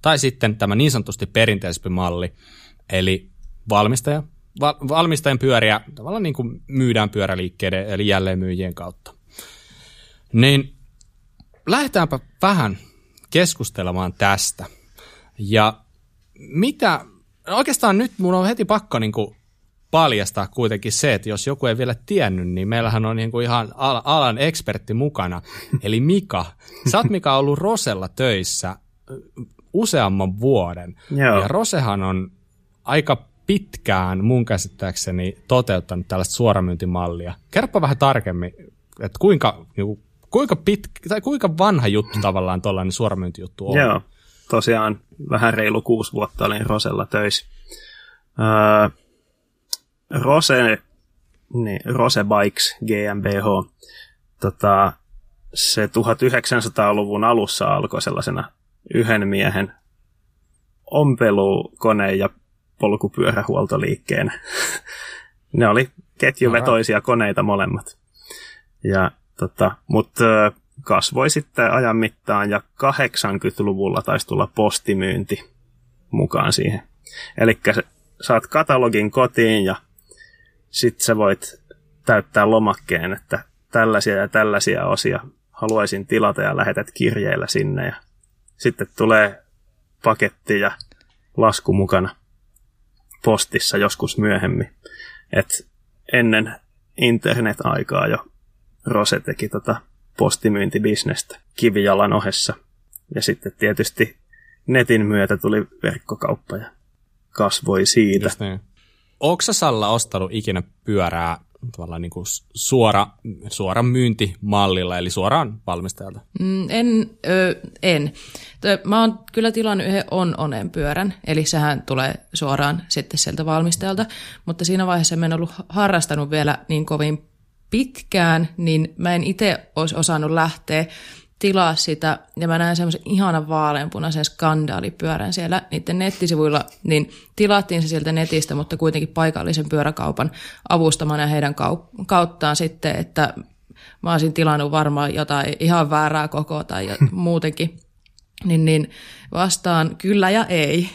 Tai sitten tämä niin sanotusti perinteisempi malli, eli valmistaja valmistajan pyöriä tavallaan niin kuin myydään pyöräliikkeiden eli jälleenmyyjien kautta. Niin lähdetäänpä vähän keskustelemaan tästä. Ja mitä, oikeastaan nyt mun on heti pakko niin kuin paljastaa kuitenkin se, että jos joku ei vielä tiennyt, niin meillähän on niin kuin ihan alan ekspertti mukana, eli Mika. Sä oot Mika ollut Rosella töissä useamman vuoden. Joo. Ja Rosehan on aika pitkään mun käsittääkseni toteuttanut tällaista suoramyyntimallia. Kerropa vähän tarkemmin, että kuinka, niinku, kuinka, pitkä, tai kuinka vanha juttu tavallaan tuollainen suoramyyntijuttu on. Joo, tosiaan vähän reilu kuusi vuotta olin Rosella töissä. Öö, Rose, niin, Rose Bikes GmbH tota, se 1900-luvun alussa alkoi sellaisena yhden miehen ompelukone- ja polkupyörähuoltoliikkeenä. ne oli ketjuvetoisia koneita molemmat. Ja, tota, mutta kasvoi sitten ajan mittaan ja 80-luvulla taisi tulla postimyynti mukaan siihen. Eli saat katalogin kotiin ja sitten sä voit täyttää lomakkeen, että tällaisia ja tällaisia osia haluaisin tilata ja lähetät kirjeellä sinne. Ja sitten tulee paketti ja lasku mukana postissa joskus myöhemmin. Et ennen internet-aikaa jo Rose teki tota postimyyntibisnestä kivijalan ohessa. Ja sitten tietysti netin myötä tuli verkkokauppa ja kasvoi siitä. niin. Onko Salla ostanut ikinä pyörää tavallaan niin kuin suora, suora myyntimallilla, eli suoraan valmistajalta? Mm, en, ö, en. Mä oon kyllä tilannut yhden on-onen pyörän, eli sehän tulee suoraan sitten sieltä valmistajalta, mutta siinä vaiheessa en ollut harrastanut vielä niin kovin pitkään, niin mä en itse olisi osannut lähteä tilaa sitä, ja mä näen semmoisen ihanan vaaleanpunaisen skandaalipyörän siellä niiden nettisivuilla, niin tilattiin se sieltä netistä, mutta kuitenkin paikallisen pyöräkaupan avustamana heidän kauttaan sitten, että mä olisin tilannut varmaan jotain ihan väärää kokoa tai muutenkin, niin, niin vastaan kyllä ja ei.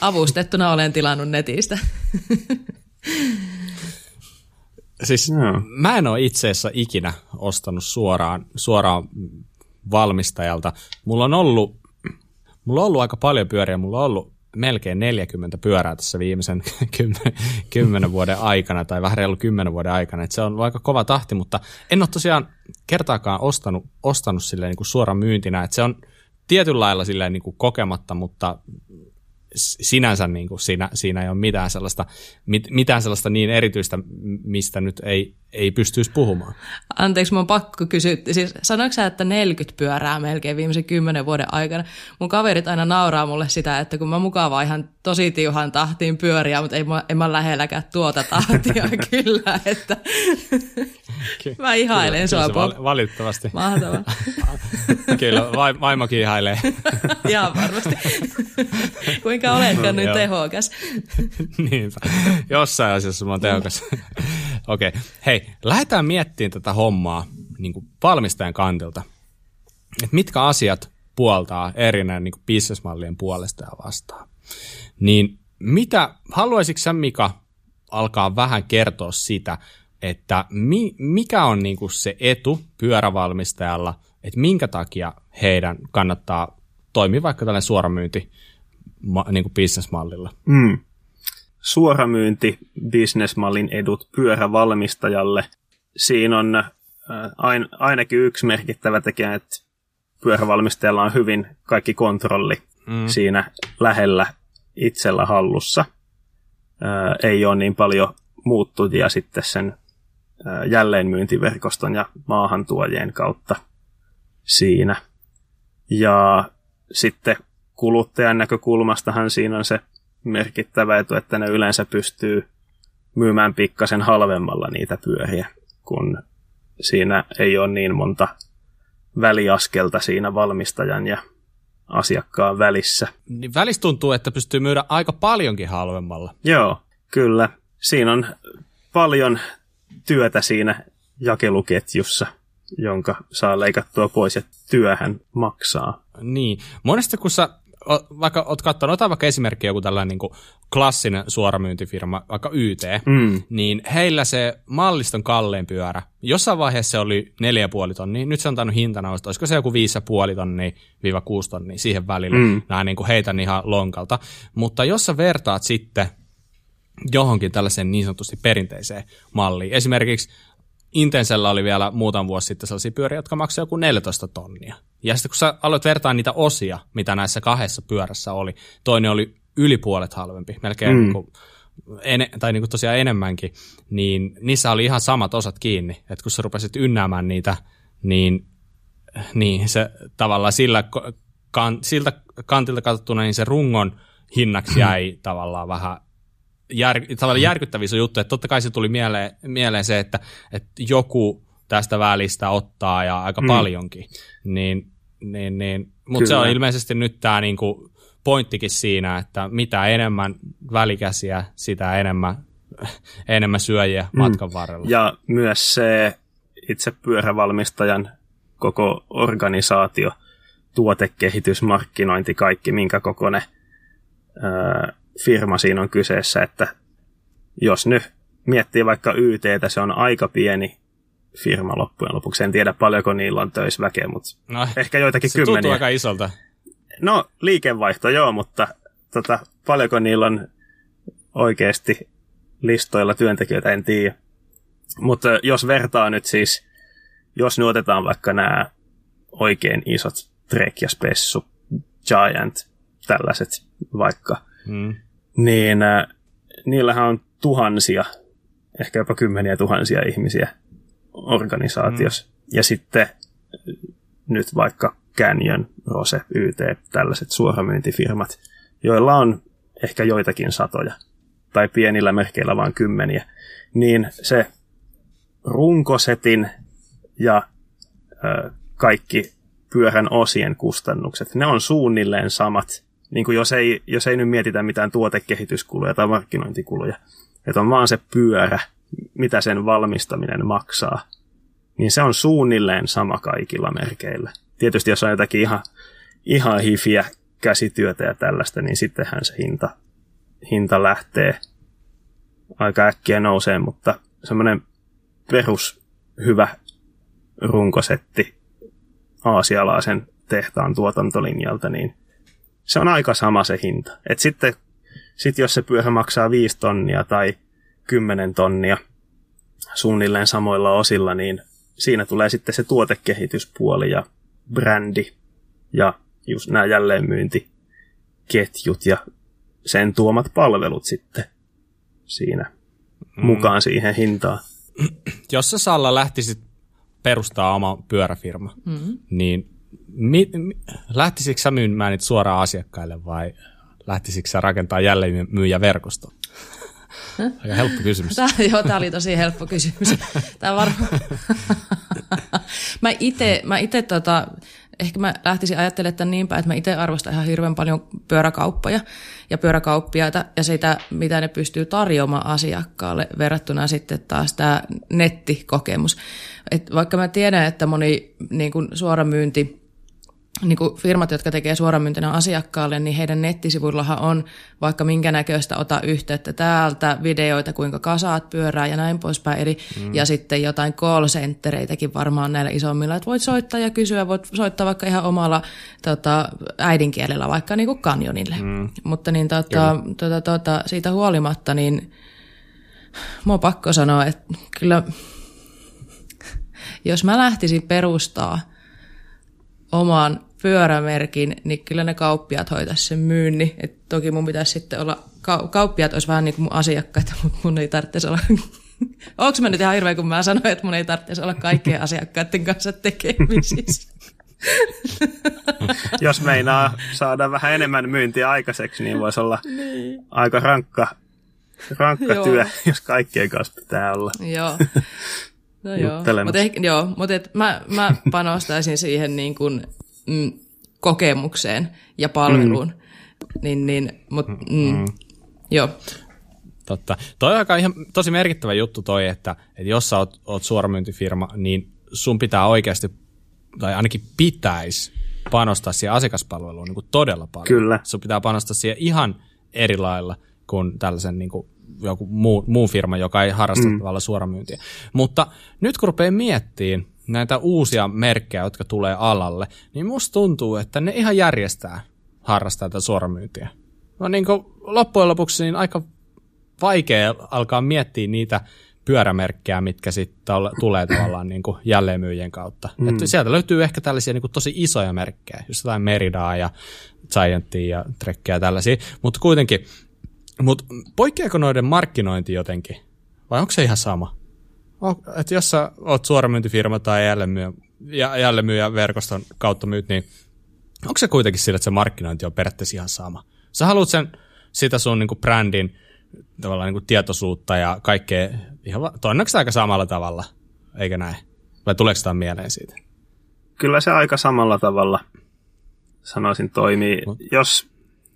Avustettuna olen tilannut netistä. Siis no. mä en ole itse asiassa ikinä ostanut suoraan, suoraan valmistajalta. Mulla on ollut, mulla on ollut aika paljon pyöriä, mulla on ollut melkein 40 pyörää tässä viimeisen 10 vuoden aikana, tai vähän reilu 10 vuoden aikana, että se on aika kova tahti, mutta en ole tosiaan kertaakaan ostanut, ostanut niin kuin suoraan myyntinä, että se on tietyllä lailla niin kokematta, mutta sinänsä niin kuin siinä, siinä ei ole mitään sellaista, mit, mitään sellaista niin erityistä, mistä nyt ei, ei pystyisi puhumaan. Anteeksi, mun pakko kysyä. Siis sanoitko sä, että 40 pyörää melkein viimeisen kymmenen vuoden aikana? Mun kaverit aina nauraa mulle sitä, että kun mä mukavaa ihan tosi tiuhan tahtiin pyöriä, mutta ei mä, en mä lähelläkään tuota tahtia kyllä, että mä ihailen kyllä, sua. Val- valitettavasti. Mahtavaa. kyllä, va- vaimokin ihailee. Ihan varmasti. Kuinka oletkaan nyt tehokas? Niinpä. Jossain asiassa mä oon tehokas. Okei. Okay. Hei, lähdetään miettimään tätä hommaa niin kuin valmistajan kantilta. Et mitkä asiat puoltaa erinäinen niin bisnesmallien puolesta ja vastaan. Niin mitä, haluaisitko sä Mika alkaa vähän kertoa sitä, että mi, mikä on niin kuin se etu pyörävalmistajalla, että minkä takia heidän kannattaa toimia vaikka tällainen suoramyynti niin kuin bisnesmallilla? Mm suoramyynti bisnesmallin edut pyörävalmistajalle. Siinä on äh, ain, ainakin yksi merkittävä tekijä, että pyörävalmistajalla on hyvin kaikki kontrolli mm. siinä lähellä itsellä hallussa. Ää, äh, ei ole niin paljon muuttujia sitten sen jälleenmyyntiverkoston ja maahantuojien kautta siinä. Ja sitten kuluttajan näkökulmastahan siinä on se merkittävä etu, että ne yleensä pystyy myymään pikkasen halvemmalla niitä pyöriä, kun siinä ei ole niin monta väliaskelta siinä valmistajan ja asiakkaan välissä. Niin välissä tuntuu, että pystyy myydä aika paljonkin halvemmalla. Joo, kyllä. Siinä on paljon työtä siinä jakeluketjussa, jonka saa leikattua pois ja työhän maksaa. Niin. Monesti kun sä vaikka oot katsonut, ota vaikka esimerkki joku tällainen niin kuin klassinen suoramyyntifirma, vaikka YT, mm. niin heillä se malliston kallein pyörä, jossain vaiheessa se oli 4,5 tonnia, nyt se on tainnut hintana, olisiko se joku 5,5 tonnia viiva 6 tonnia siihen välille, mm. nämä niin kuin heitän ihan lonkalta, mutta jos sä vertaat sitten johonkin tällaiseen niin sanotusti perinteiseen malliin, esimerkiksi Intensellä oli vielä muutaman vuosi sitten sellaisia pyöriä, jotka maksavat joku 14 tonnia. Ja sitten kun sä aloit vertaa niitä osia, mitä näissä kahdessa pyörässä oli, toinen oli yli puolet halvempi, melkein mm. niin kuin, en, tai niin kuin tosiaan enemmänkin, niin niissä oli ihan samat osat kiinni. Että kun sä rupesit ynnäämään niitä, niin, niin se tavallaan sillä, kan, siltä kantilta katsottuna, niin se rungon hinnaksi jäi tavallaan vähän jär, tavallaan järkyttävissä juttu, että totta kai se tuli mieleen, mieleen se, että, että joku tästä välistä ottaa ja aika mm. paljonkin. Niin, niin, niin. Mutta se on ilmeisesti nyt tämä niinku pointtikin siinä, että mitä enemmän välikäsiä, sitä enemmän, enemmän syöjiä mm. matkan varrella. Ja myös se itse pyörävalmistajan koko organisaatio, tuotekehitys, markkinointi, kaikki, minkä kokoinen ää, firma siinä on kyseessä, että jos nyt miettii vaikka YTtä, se on aika pieni firma loppujen lopuksi. En tiedä paljonko niillä on töisväkeä, mutta no, ehkä joitakin se kymmeniä. Se aika isolta. No, liikevaihto joo, mutta tota, paljonko niillä on oikeasti listoilla työntekijöitä, en tiedä. Mutta jos vertaa nyt siis, jos nyt otetaan vaikka nämä oikein isot Trek ja Spessu, Giant, tällaiset vaikka, mm. Niin äh, niillähän on tuhansia, ehkä jopa kymmeniä tuhansia ihmisiä organisaatiossa. Mm. Ja sitten nyt vaikka Canyon, Rose, YT, tällaiset suoramyyntifirmat, joilla on ehkä joitakin satoja tai pienillä merkeillä vain kymmeniä, niin se runkosetin ja ö, kaikki pyörän osien kustannukset, ne on suunnilleen samat, niin kuin jos, ei, jos ei nyt mietitä mitään tuotekehityskuluja tai markkinointikuluja, että on vaan se pyörä, mitä sen valmistaminen maksaa, niin se on suunnilleen sama kaikilla merkeillä. Tietysti jos on jotakin ihan, ihan hifiä käsityötä ja tällaista, niin sittenhän se hinta, hinta lähtee aika äkkiä nousee, mutta semmoinen perus hyvä runkosetti aasialaisen tehtaan tuotantolinjalta, niin se on aika sama se hinta. Et sitten sit jos se pyörä maksaa 5 tonnia tai 10 tonnia suunnilleen samoilla osilla, niin siinä tulee sitten se tuotekehityspuoli ja brändi ja just nämä jälleenmyyntiketjut ja sen tuomat palvelut sitten siinä mm. mukaan siihen hintaan. Jos sä Salla lähtisit perustaa oma pyöräfirma, mm. niin mi, mi, lähtisitkö sä myymään niitä suoraan asiakkaille vai lähtisitkö sä rakentaa jälleen myyjä verkosto? Aika helppo kysymys. Tämä, joo, tämä oli tosi helppo kysymys. Tämä varmaan. mä itse, mä ite tota, ehkä mä lähtisin ajattelemaan että niin päin, että mä itse arvostan ihan hirveän paljon pyöräkauppoja ja pyöräkauppiaita ja sitä, mitä ne pystyy tarjoamaan asiakkaalle verrattuna sitten taas tämä nettikokemus. Et vaikka mä tiedän, että moni niin kuin suoramyynti niin kuin firmat, jotka tekee suoramyyntinä asiakkaalle, niin heidän nettisivuillahan on vaikka minkä näköistä ota yhteyttä täältä, videoita, kuinka kasaat pyörää ja näin poispäin. Eli, mm. Ja sitten jotain call centereitäkin varmaan näillä isommilla, että voit soittaa ja kysyä, voit soittaa vaikka ihan omalla tota, äidinkielellä, vaikka niin kuin kanjonille. Mm. Mutta niin, tota, tota, tota, siitä huolimatta, niin mua on pakko sanoa, että kyllä jos mä lähtisin perustaa oman pyörämerkin, niin kyllä ne kauppiat hoitaisi sen myynnin. Et toki mun pitäisi sitten olla, ka- kauppiat olisi vähän niin kuin mun asiakkaita, mutta mun ei tarvitsisi olla... Onko mä nyt ihan hirveä, kun mä sanoin, että mun ei tarvitsisi olla kaikkien asiakkaiden kanssa tekemisissä? Jos meinaa saada vähän enemmän myyntiä aikaiseksi, niin voisi olla niin. aika rankka, rankka työ, jos kaikkien kanssa pitää olla. Joo. No joo, mutta joo, mutta et mä, mä panostaisin siihen niin kuin, mm, kokemukseen ja palveluun. Mm. Niin, niin, mut, mm, mm, joo. Totta. Toi on aika ihan tosi merkittävä juttu toi, että, että jos sä oot, oot suoramyyntifirma, niin sun pitää oikeasti, tai ainakin pitäisi panostaa siihen asiakaspalveluun niin kuin todella paljon. Kyllä. Sun pitää panostaa siihen ihan eri lailla kuin tällaisen niin kuin joku muu, muu firma, joka ei harrasta mm. tavallaan suoramyyntiä. Mutta nyt kun rupeaa miettimään näitä uusia merkkejä, jotka tulee alalle, niin musta tuntuu, että ne ihan järjestää harrastaa tätä suoramyyntiä. No niin kuin loppujen lopuksi niin aika vaikea alkaa miettiä niitä pyörämerkkejä, mitkä sitten tulee tavallaan niin kuin jälleenmyyjien kautta. Mm. Että sieltä löytyy ehkä tällaisia niin kuin tosi isoja merkkejä, just jotain Meridaa ja Giantia ja Trekkiä ja tällaisia, mutta kuitenkin, mutta poikkeako noiden markkinointi jotenkin? Vai onko se ihan sama? Että jos sä oot suoramyyntifirma tai jälleenmyyjä, verkoston kautta myyt, niin onko se kuitenkin sillä, että se markkinointi on periaatteessa ihan sama? Sä haluat sen, sitä sun niin kuin brändin tavallaan niin kuin tietoisuutta ja kaikkea ihan todennäköisesti aika samalla tavalla, eikä näin? Vai tuleeko tämä mieleen siitä? Kyllä se aika samalla tavalla, sanoisin, toimii. Mut. Jos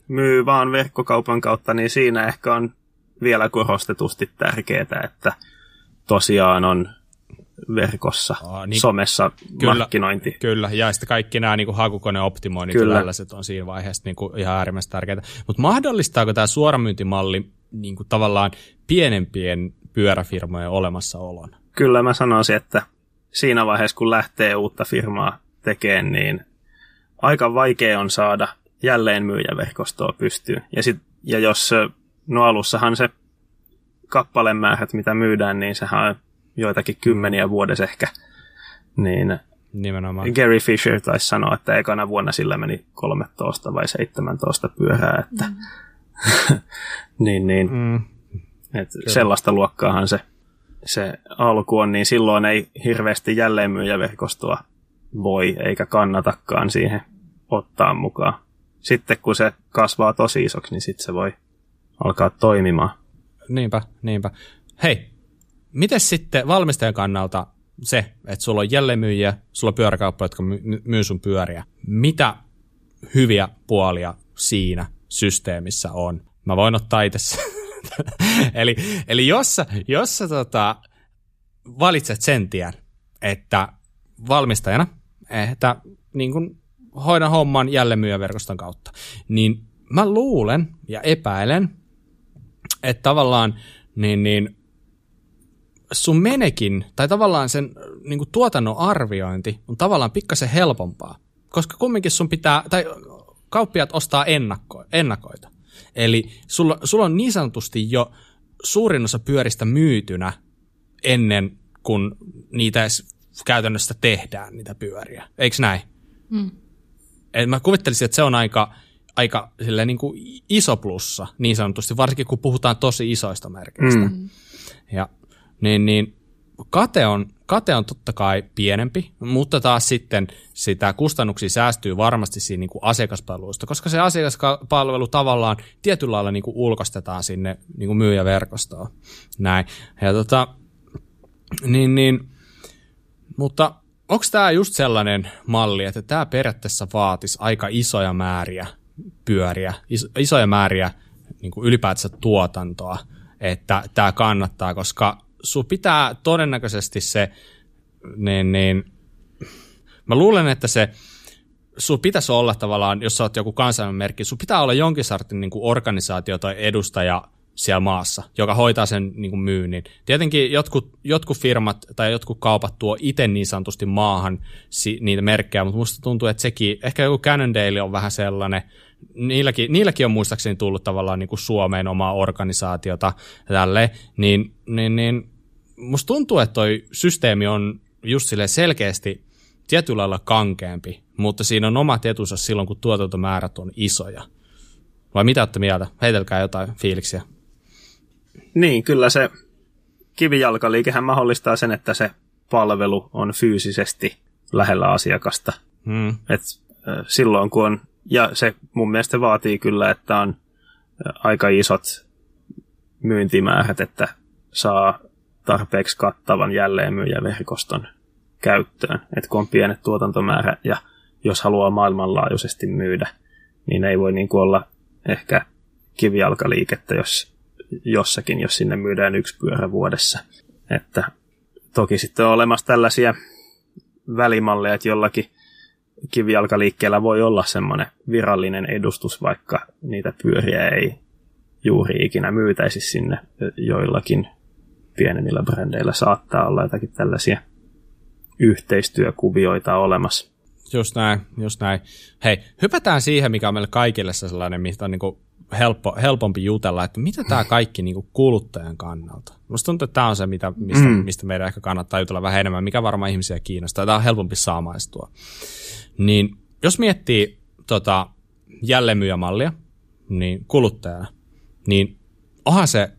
myy vaan verkkokaupan kautta, niin siinä ehkä on vielä korostetusti tärkeää, että tosiaan on verkossa, Aa, niin, somessa kyllä, markkinointi. Kyllä, ja sitten kaikki nämä niin hakukoneoptimoinnit kyllä. ja tällaiset on siinä vaiheessa niin kuin ihan äärimmäisen tärkeitä. Mutta mahdollistaako tämä suoramyyntimalli niin kuin tavallaan pienempien pyöräfirmojen olemassaolon? Kyllä mä sanoisin, että siinä vaiheessa kun lähtee uutta firmaa tekemään, niin aika vaikea on saada jälleen myyjäverkostoa pystyyn. Ja, sit, ja jos no alussahan se kappalemäärät, mitä myydään, niin sehän on joitakin kymmeniä vuodessa ehkä. Niin Nimenomaan. Gary Fisher taisi sanoa, että ekana vuonna sillä meni 13 vai 17 pyörää, että mm. niin, niin. Mm. Et sellaista luokkaahan se, se alku on, niin silloin ei hirveästi jälleenmyyjäverkostoa voi eikä kannatakaan siihen ottaa mukaan. Sitten kun se kasvaa tosi isoksi, niin sitten se voi alkaa toimimaan. Niinpä, niinpä. Hei, miten sitten valmistajan kannalta se, että sulla on jälleenmyyjiä, sulla on pyöräkauppa, jotka myy sun pyöriä. Mitä hyviä puolia siinä systeemissä on? Mä voin ottaa itse eli, eli jos sä, jos sä tota, valitset sen tien, että valmistajana, että niin kun hoidan homman jälleenmyyjäverkoston kautta, niin mä luulen ja epäilen, että tavallaan niin, niin sun menekin, tai tavallaan sen niin kuin tuotannon arviointi on tavallaan pikkasen helpompaa, koska kumminkin sun pitää, tai kauppiat ostaa ennakko, ennakoita. Eli sulla, sulla on niin sanotusti jo suurin osa pyöristä myytynä ennen kuin niitä edes käytännössä tehdään, niitä pyöriä. Eikö näin? Mm. Et mä kuvittelisin, että se on aika, aika niin kuin iso plussa, niin sanotusti, varsinkin kun puhutaan tosi isoista merkeistä. Mm. Ja niin, niin kate on, kate on totta kai pienempi, mutta taas sitten sitä kustannuksia säästyy varmasti siinä niin kuin asiakaspalveluista, koska se asiakaspalvelu tavallaan tietyllä lailla niin kuin ulkostetaan sinne niin kuin myyjäverkostoon. Näin. Ja tota, niin, niin, mutta onko tämä just sellainen malli, että tämä periaatteessa vaatisi aika isoja määriä pyöriä, isoja määriä niin kuin ylipäätänsä tuotantoa, että tämä kannattaa, koska sun pitää todennäköisesti se, niin, niin, mä luulen, että se, sun pitäisi olla tavallaan, jos sä oot joku kansainvälinen merkki, sun pitää olla jonkin sortin niin organisaatio tai edustaja siellä maassa, joka hoitaa sen niin kuin myynnin. Tietenkin jotkut, jotkut firmat tai jotkut kaupat tuo itse niin sanotusti maahan si, niitä merkkejä, mutta musta tuntuu, että sekin, ehkä joku Cannondale on vähän sellainen, niilläkin, niilläkin on muistaakseni tullut tavallaan niin kuin Suomeen omaa organisaatiota tälle, niin, niin, niin musta tuntuu, että toi systeemi on just sille selkeästi tietyllä lailla kankeampi, mutta siinä on omat etunsa silloin, kun tuotantomäärät on isoja. Vai mitä olette mieltä? Heitelkää jotain fiiliksiä. Niin, kyllä se kivijalkaliikehän mahdollistaa sen, että se palvelu on fyysisesti lähellä asiakasta. Hmm. Et, silloin kun on, ja se mun mielestä vaatii kyllä, että on aika isot myyntimäärät, että saa tarpeeksi kattavan jälleenmyyjäverkoston käyttöön. Et kun on pienet tuotantomäärä ja jos haluaa maailmanlaajuisesti myydä, niin ei voi niin kuin olla ehkä kivijalkaliikettä jos, jossakin, jos sinne myydään yksi pyörä vuodessa. Että toki sitten on olemassa tällaisia välimalleja, että jollakin kivijalkaliikkeellä voi olla semmoinen virallinen edustus, vaikka niitä pyöriä ei juuri ikinä myytäisi sinne joillakin pienemmillä brändeillä saattaa olla jotakin tällaisia yhteistyökuvioita olemassa. Just näin, just näin. Hei, hypätään siihen, mikä on meille kaikille sellainen, mistä on niin helppo, helpompi jutella, että mitä tämä kaikki niin kuin kuluttajan kannalta. Musta tuntuu, että tämä on se, mitä, mistä, mm. mistä meidän ehkä kannattaa jutella vähän enemmän, mikä varmaan ihmisiä kiinnostaa. Tämä on helpompi saamaistua. Niin jos miettii tota, jälleenmyyjämallia, niin kuluttajana, niin onhan se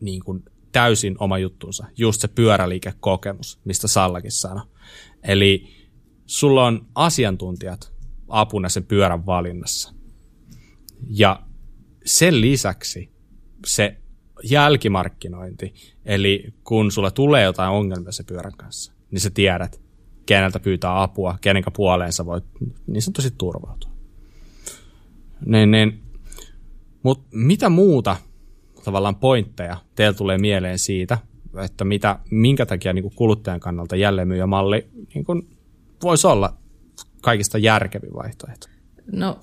niin kuin täysin oma juttuunsa, just se pyöräliikekokemus, mistä Sallakin sanoi. Eli sulla on asiantuntijat apuna sen pyörän valinnassa. Ja sen lisäksi se jälkimarkkinointi, eli kun sulla tulee jotain ongelmia se pyörän kanssa, niin sä tiedät, keneltä pyytää apua, kenenkä puoleensa voit niin sanotusti turvautua. Niin, niin. Mutta mitä muuta tavallaan pointteja teillä tulee mieleen siitä, että mitä, minkä takia niin kuluttajan kannalta jälleenmyyjämalli niin voisi olla kaikista järkevin vaihtoehto? No,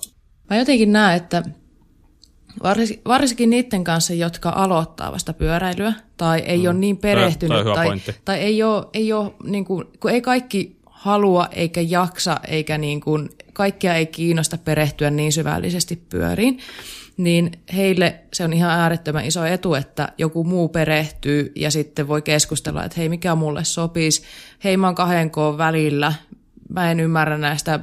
mä jotenkin näen, että Varsinkin, varsinkin niiden kanssa, jotka aloittaa vasta pyöräilyä tai ei mm. ole niin perehtynyt toi, toi tai, tai ei ole, ei ole niin kuin, kun ei kaikki halua eikä jaksa eikä niin kuin, kaikkia ei kiinnosta perehtyä niin syvällisesti pyöriin, niin heille se on ihan äärettömän iso etu, että joku muu perehtyy ja sitten voi keskustella, että hei, mikä mulle sopisi, hei, mä oon kahden koon välillä, mä en ymmärrä näistä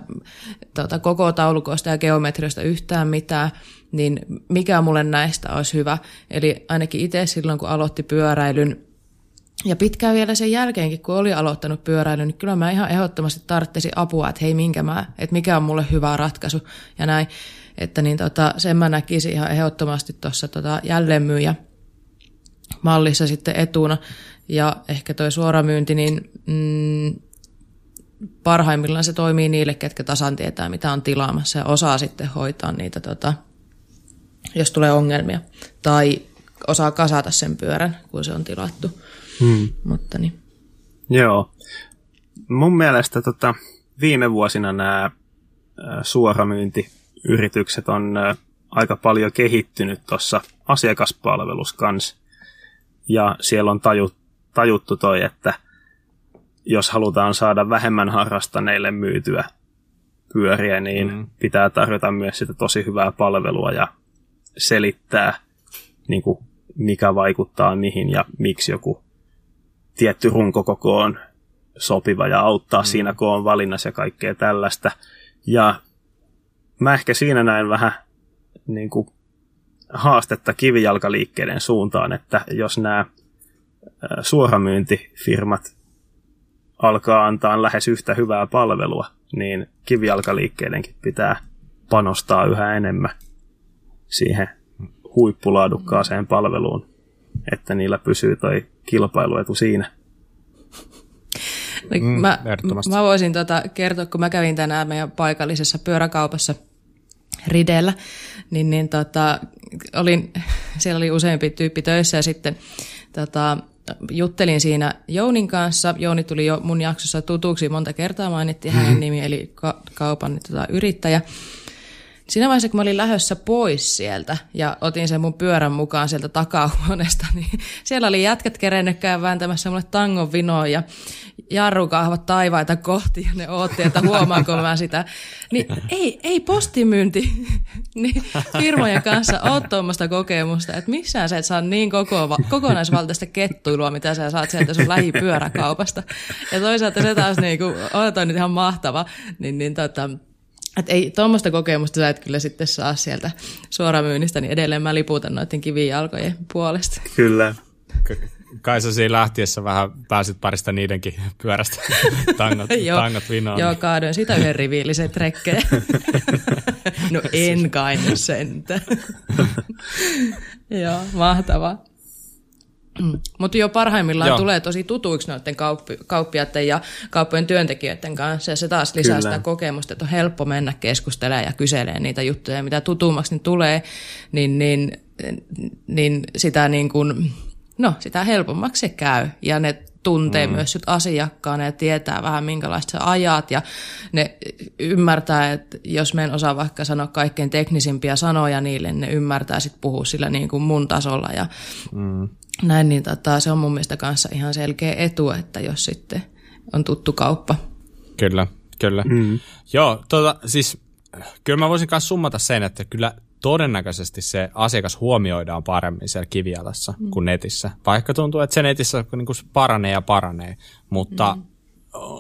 tota, koko taulukoista ja geometriosta yhtään mitään, niin mikä mulle näistä olisi hyvä. Eli ainakin itse silloin, kun aloitti pyöräilyn, ja pitkään vielä sen jälkeenkin, kun oli aloittanut pyöräilyn, niin kyllä mä ihan ehdottomasti tarttisin apua, että hei, minkä mä, että mikä on mulle hyvä ratkaisu ja näin. Että niin tota, sen mä näkisin ihan ehdottomasti tuossa tota jälleenmyyjä mallissa sitten etuna. Ja ehkä toi suoramyynti, niin mm, parhaimmillaan se toimii niille, ketkä tasan tietää, mitä on tilaamassa ja osaa sitten hoitaa niitä, tota, jos tulee ongelmia. Tai osaa kasata sen pyörän, kun se on tilattu. Hmm. Mutta niin. Joo. Mun mielestä tota, viime vuosina nämä suoramyyntiyritykset on aika paljon kehittynyt tuossa asiakaspalvelussa kanssa. Ja siellä on tajut, tajuttu toi, että – jos halutaan saada vähemmän harrastaneille myytyä pyöriä, niin mm. pitää tarjota myös sitä tosi hyvää palvelua ja selittää, niin kuin, mikä vaikuttaa mihin ja miksi joku tietty runkokoko on sopiva ja auttaa mm. siinä koon valinnassa ja kaikkea tällaista. Ja mä ehkä siinä näin vähän niin kuin, haastetta kivijalkaliikkeiden suuntaan, että jos nämä suoramyyntifirmat alkaa antaa lähes yhtä hyvää palvelua, niin kivijalkaliikkeidenkin pitää panostaa yhä enemmän siihen huippulaadukkaaseen palveluun, että niillä pysyy toi kilpailuetu siinä. Mm, mä, mä voisin tota kertoa, kun mä kävin tänään meidän paikallisessa pyöräkaupassa Ridellä, niin, niin tota, olin, siellä oli useampi tyyppi töissä ja sitten tota, juttelin siinä Jounin kanssa. Jouni tuli jo mun jaksossa tutuksi monta kertaa, mainittiin mm-hmm. hänen nimi, eli ka- kaupan tota, yrittäjä. Siinä vaiheessa, kun mä olin lähdössä pois sieltä ja otin sen mun pyörän mukaan sieltä takahuoneesta, niin siellä oli jätkät kerennyt vääntämässä mulle tangon vinoa ja jarrukahvat taivaita kohti ja ne ootti, että huomaanko mä sitä. Niin ei, ei postimyynti niin firmojen kanssa ole tuommoista kokemusta, että missään sä et saa niin koko, kokonaisvaltaista kettuilua, mitä sä saat sieltä sun lähipyöräkaupasta. Ja toisaalta se taas niin kuin, on nyt ihan mahtava, niin, niin tota, et ei tuommoista kokemusta sä et kyllä sitten saa sieltä suoramyynnistä, niin edelleen mä liputan noiden kivijalkojen puolesta. Kyllä. Kai sä siinä lähtiessä vähän pääsit parista niidenkin pyörästä tangot, tangot vinoon. Joo, kaadoin sitä yhden riviillisen trekkejä. no en kai sentä. Joo, mahtavaa. Mm. Mutta jo parhaimmillaan Joo. tulee tosi tutuiksi noiden kauppi, kauppiaiden ja kauppojen työntekijöiden kanssa. Ja se taas lisää Kyllä. sitä kokemusta, että on helppo mennä keskustelemaan ja kyselemään niitä juttuja. Mitä tutummaksi ne tulee, niin, niin, niin sitä, niin kuin, no, sitä helpommaksi se käy. Ja ne tuntee mm. myös sut asiakkaana ja tietää vähän minkälaista sä ajat ja ne ymmärtää, että jos me en osaa vaikka sanoa kaikkein teknisimpiä sanoja niille, ne ymmärtää sitten puhua sillä niin kuin mun tasolla ja mm näin, niin tota, se on mun mielestä kanssa ihan selkeä etu, että jos sitten on tuttu kauppa. Kyllä, kyllä. Mm. Joo, tota, siis kyllä mä voisin myös summata sen, että kyllä todennäköisesti se asiakas huomioidaan paremmin siellä kivialassa mm. kuin netissä. Vaikka tuntuu, että se netissä niin kuin paranee ja paranee, mutta mm.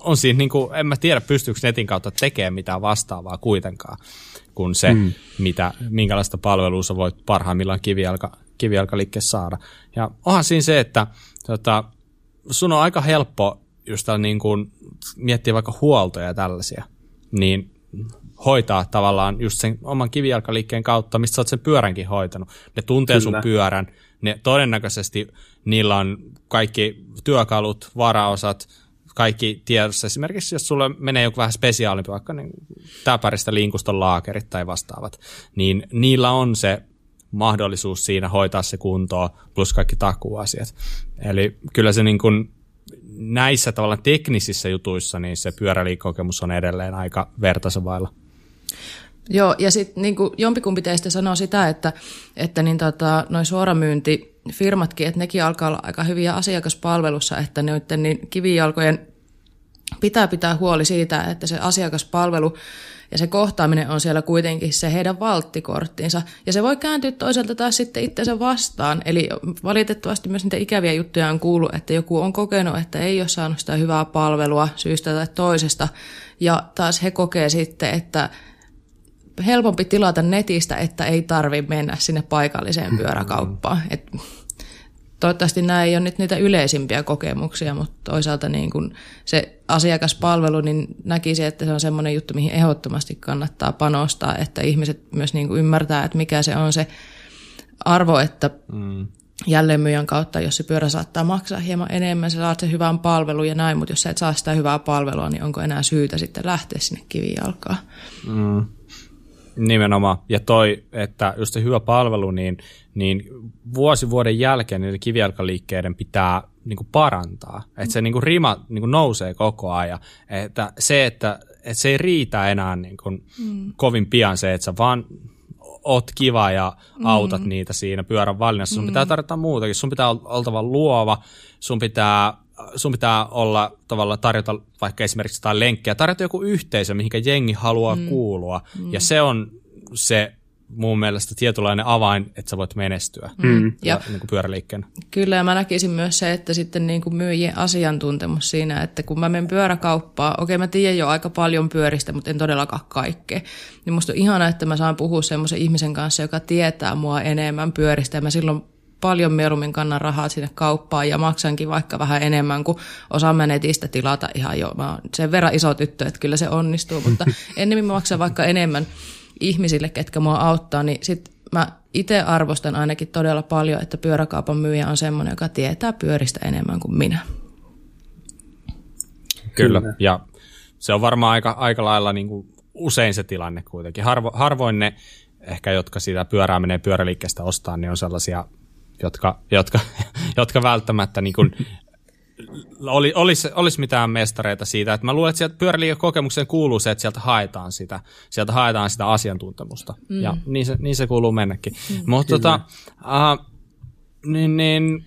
on siinä, niin kuin, en mä tiedä pystyykö netin kautta tekemään mitään vastaavaa kuitenkaan kuin se, mm. mitä, minkälaista palvelua sä voit parhaimmillaan kivijalka, kivijalkaliikkeessä saada. Ja onhan siinä se, että tota, sun on aika helppo just niin kuin miettiä vaikka huoltoja ja tällaisia, niin hoitaa tavallaan just sen oman kivijalkaliikkeen kautta, mistä sä oot sen pyöränkin hoitanut. Ne tuntee Kyllä. sun pyörän, ne todennäköisesti niillä on kaikki työkalut, varaosat, kaikki tiedossa. Esimerkiksi jos sulle menee joku vähän spesiaalimpi, vaikka niin täpäristä linkuston laakerit tai vastaavat, niin niillä on se mahdollisuus siinä hoitaa se kuntoon, plus kaikki takuasiat. Eli kyllä se niin kuin näissä tavallaan teknisissä jutuissa, niin se pyöräliikokemus on edelleen aika vertaisavailla. Joo, ja sitten niin jompikumpi teistä sanoo sitä, että, että niin tota, noin suoramyyntifirmatkin, että nekin alkaa olla aika hyviä asiakaspalvelussa, että ne niin kivijalkojen pitää pitää huoli siitä, että se asiakaspalvelu ja se kohtaaminen on siellä kuitenkin se heidän valttikorttinsa. Ja se voi kääntyä toisaalta taas sitten itsensä vastaan. Eli valitettavasti myös niitä ikäviä juttuja on kuullut, että joku on kokenut, että ei ole saanut sitä hyvää palvelua syystä tai toisesta. Ja taas he kokee sitten, että helpompi tilata netistä, että ei tarvi mennä sinne paikalliseen pyöräkauppaan. Et toivottavasti nämä ei ole nyt niitä yleisimpiä kokemuksia, mutta toisaalta niin kun se asiakaspalvelu, niin näkisi, että se on semmoinen juttu, mihin ehdottomasti kannattaa panostaa, että ihmiset myös niin ymmärtää, että mikä se on se arvo, että mm. jälleenmyyjän kautta, jos se pyörä saattaa maksaa hieman enemmän, sä saat sen hyvän palvelun ja näin, mutta jos sä et saa sitä hyvää palvelua, niin onko enää syytä sitten lähteä sinne kivijalkaan? Mm. Nimenomaan. Ja toi, että just se hyvä palvelu, niin, niin vuosi vuoden jälkeen niiden kivijalkaliikkeiden pitää niin kuin parantaa. Että se niin kuin rima niin kuin nousee koko ajan. Että se, että, että se ei riitä enää niin kuin mm. kovin pian se, että sä vaan oot kiva ja autat mm. niitä siinä pyörän valinnassa. Sun mm. pitää tarjota muutakin. Sun pitää oltava luova, sun pitää sun pitää olla tavallaan tarjota vaikka esimerkiksi jotain lenkkiä, tarjota joku yhteisö, mihinkä jengi haluaa mm. kuulua. Mm. Ja se on se mun mielestä tietynlainen avain, että sä voit menestyä mm. ja, ja niin kuin pyöräliikkeen. Kyllä, ja mä näkisin myös se, että sitten niin kuin myyjien asiantuntemus siinä, että kun mä menen pyöräkauppaan, okei mä tiedän jo aika paljon pyöristä, mutta en todellakaan kaikkea, niin musta on ihana, että mä saan puhua semmoisen ihmisen kanssa, joka tietää mua enemmän pyöristä, ja mä silloin paljon mieluummin kannan rahaa sinne kauppaan ja maksankin vaikka vähän enemmän, kuin osaan mä netistä tilata ihan jo. Mä oon sen verran iso tyttö, että kyllä se onnistuu, mutta ennemmin mä maksan vaikka enemmän ihmisille, ketkä mua auttaa, niin sit mä itse arvostan ainakin todella paljon, että pyöräkaupan myyjä on semmoinen, joka tietää pyöristä enemmän kuin minä. Kyllä, Kyllä. ja se on varmaan aika, aika lailla niin kuin usein se tilanne kuitenkin. Harvo, harvoin ne ehkä, jotka sitä pyörää menee pyöräliikkeestä ostaa, niin on sellaisia, jotka, jotka, jotka välttämättä niin kuin oli, olisi, olisi mitään mestareita siitä. Että mä luulen, että sieltä pyöräliikekokemukseen kuuluu se, että sieltä haetaan sitä, sieltä haetaan sitä asiantuntemusta. Mm. Ja niin se, niin se kuuluu mennäkin. Mm. Mutta tota, uh, niin, niin,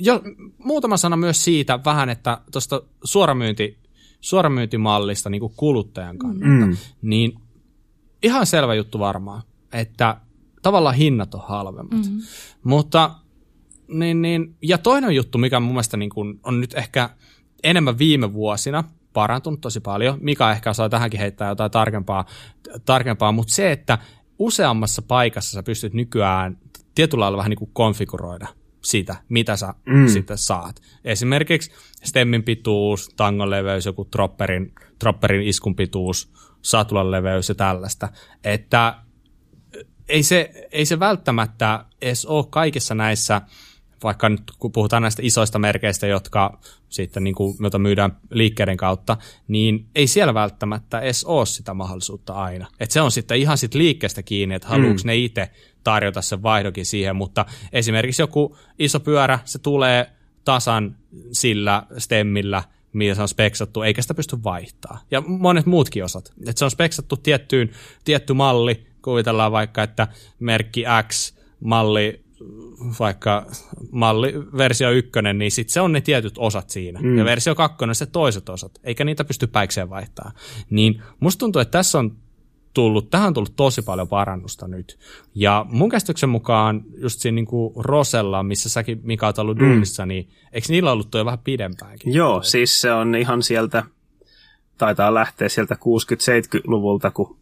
jo, muutama sana myös siitä vähän, että tuosta suoramyynti, suoramyyntimallista niin kuin kuluttajan kannalta, mm. niin ihan selvä juttu varmaan, että tavallaan hinnat on halvemmat. Mm. Mutta niin, niin, ja toinen juttu, mikä mun mielestä niin kuin on nyt ehkä enemmän viime vuosina parantunut tosi paljon, mikä ehkä saa tähänkin heittää jotain tarkempaa, tarkempaa mutta se, että useammassa paikassa sä pystyt nykyään tietyllä lailla vähän niin kuin konfiguroida sitä, mitä sä mm. sitten saat. Esimerkiksi stemmin pituus, tangon leveys, joku dropperin, dropperin iskun pituus, satulan leveys ja tällaista. Että ei se, ei se välttämättä edes ole kaikissa näissä vaikka nyt kun puhutaan näistä isoista merkeistä, jotka sitten niin kuin, joita myydään liikkeiden kautta, niin ei siellä välttämättä edes ole sitä mahdollisuutta aina. Et se on sitten ihan sit liikkeestä kiinni, että haluatko mm. ne itse tarjota sen vaihdokin siihen, mutta esimerkiksi joku iso pyörä, se tulee tasan sillä stemmillä, mitä se on speksattu, eikä sitä pysty vaihtaa. Ja monet muutkin osat. Et se on speksattu tiettyyn, tietty malli, kuvitellaan vaikka, että merkki X, malli vaikka malli, versio ykkönen, niin sit se on ne tietyt osat siinä. Mm. Ja versio kakkonen se toiset osat, eikä niitä pysty päikseen vaihtaa. Niin musta tuntuu, että tässä on tullut, tähän on tullut tosi paljon parannusta nyt. Ja mun käsityksen mukaan just siinä niin kuin Rosella, missä säkin Mika oot ollut mm. duunissa, niin eikö niillä ollut tuo vähän pidempäänkin? Joo, toi? siis se on ihan sieltä, taitaa lähteä sieltä 60-70-luvulta, kun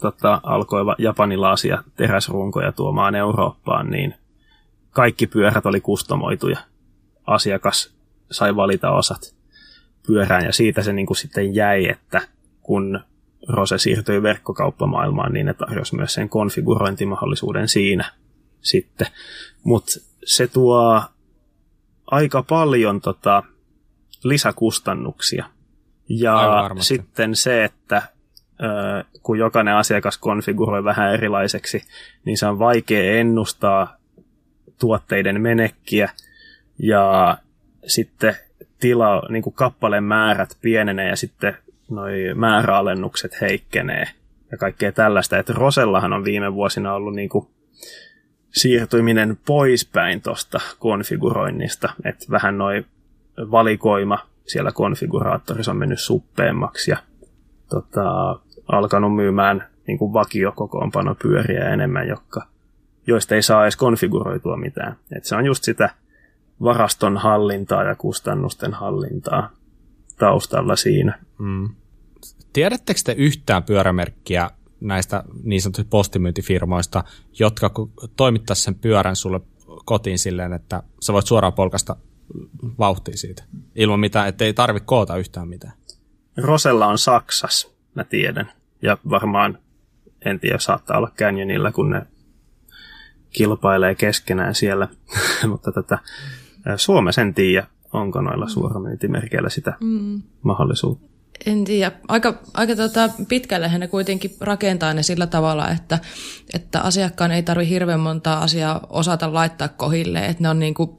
tota, alkoi japanilaisia teräsrunkoja tuomaan Eurooppaan, niin kaikki pyörät oli kustomoituja. Asiakas sai valita osat pyörään ja siitä se niin kuin sitten jäi, että kun Rose siirtyi verkkokauppamaailmaan, niin ne tarjosi myös sen konfigurointimahdollisuuden siinä sitten. Mutta se tuo aika paljon tota, lisäkustannuksia. Ja sitten se, että kun jokainen asiakas konfiguroi vähän erilaiseksi, niin se on vaikea ennustaa tuotteiden menekkiä ja sitten tila, niin kuin kappaleen määrät pienenee ja sitten noi määräalennukset heikkenee ja kaikkea tällaista. Että Rosellahan on viime vuosina ollut niin kuin siirtyminen poispäin tuosta konfiguroinnista, että vähän noin valikoima siellä konfiguraattorissa on mennyt suppeemmaksi ja tota, alkanut myymään niin kuin vakiokokoonpanopyöriä enemmän, jotka, joista ei saa edes konfiguroitua mitään. Et se on just sitä varaston hallintaa ja kustannusten hallintaa taustalla siinä. Mm. Tiedättekö te yhtään pyörämerkkiä näistä niin sanotuista postimyyntifirmoista, jotka toimittaisivat sen pyörän sulle kotiin silleen, että sä voit suoraan polkasta vauhtia siitä, ilman mitään, että ei tarvitse koota yhtään mitään. Rosella on Saksas, mä tiedän. Ja varmaan, en tiedä, saattaa olla Canyonilla, kun ne kilpailee keskenään siellä. Mutta tätä, Suomessa en tiedä, onko noilla suoramyyntimerkeillä sitä mm. mahdollisuutta. En tiedä. Aika, aika tota, pitkälle ne kuitenkin rakentaa ne sillä tavalla, että, että asiakkaan ei tarvitse hirveän montaa asiaa osata laittaa kohille. Että ne on niin kuin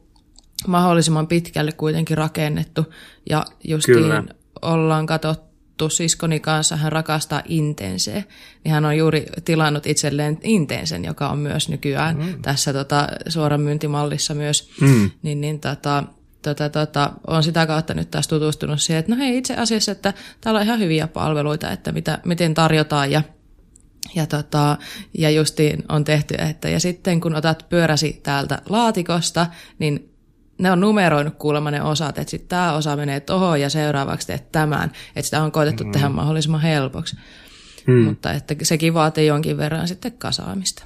mahdollisimman pitkälle kuitenkin rakennettu. Ja justiin Kyllä. ollaan katsottu siskoni kanssa, hän rakastaa Intense. Niin hän on juuri tilannut itselleen Intensen, joka on myös nykyään mm. tässä tota, suoran myyntimallissa myös. Mm. Niin, niin tota, tota, tota, on sitä kautta nyt taas tutustunut siihen, että no hei itse asiassa, että täällä on ihan hyviä palveluita, että mitä, miten tarjotaan ja ja, tota, ja justiin on tehty, että ja sitten kun otat pyöräsi täältä laatikosta, niin ne on numeroinut kuulemma ne osat, että sitten tämä osa menee tuohon ja seuraavaksi teet tämän. Että sitä on koetettu mm. tehdä mahdollisimman helpoksi. Mm. Mutta että sekin vaatii jonkin verran sitten kasaamista.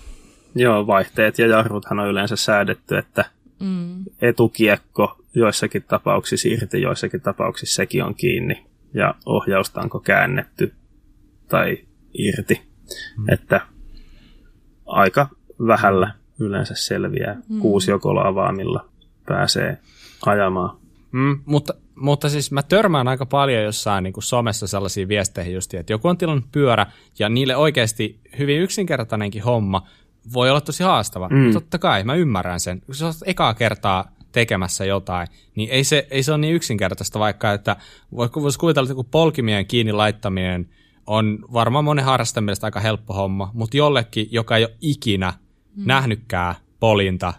Joo, vaihteet ja jarruthan on yleensä säädetty, että mm. etukiekko joissakin tapauksissa irti, joissakin tapauksissa sekin on kiinni. Ja ohjausta onko käännetty tai irti. Mm. Että aika vähällä yleensä selviää mm. avaamilla pääsee ajamaan. Mm, mutta, mutta siis mä törmään aika paljon jossain niin kuin somessa sellaisia viesteihin just, että joku on tilannut pyörä ja niille oikeasti hyvin yksinkertainenkin homma voi olla tosi haastava. Mm. Totta kai, mä ymmärrän sen. Kun sä oot ekaa kertaa tekemässä jotain, niin ei se, ei se ole niin yksinkertaista, vaikka että voisi kuvitella, että polkimien kiinni laittaminen on varmaan monen harrastajan mielestä aika helppo homma, mutta jollekin, joka ei ole ikinä mm. nähnytkään polinta,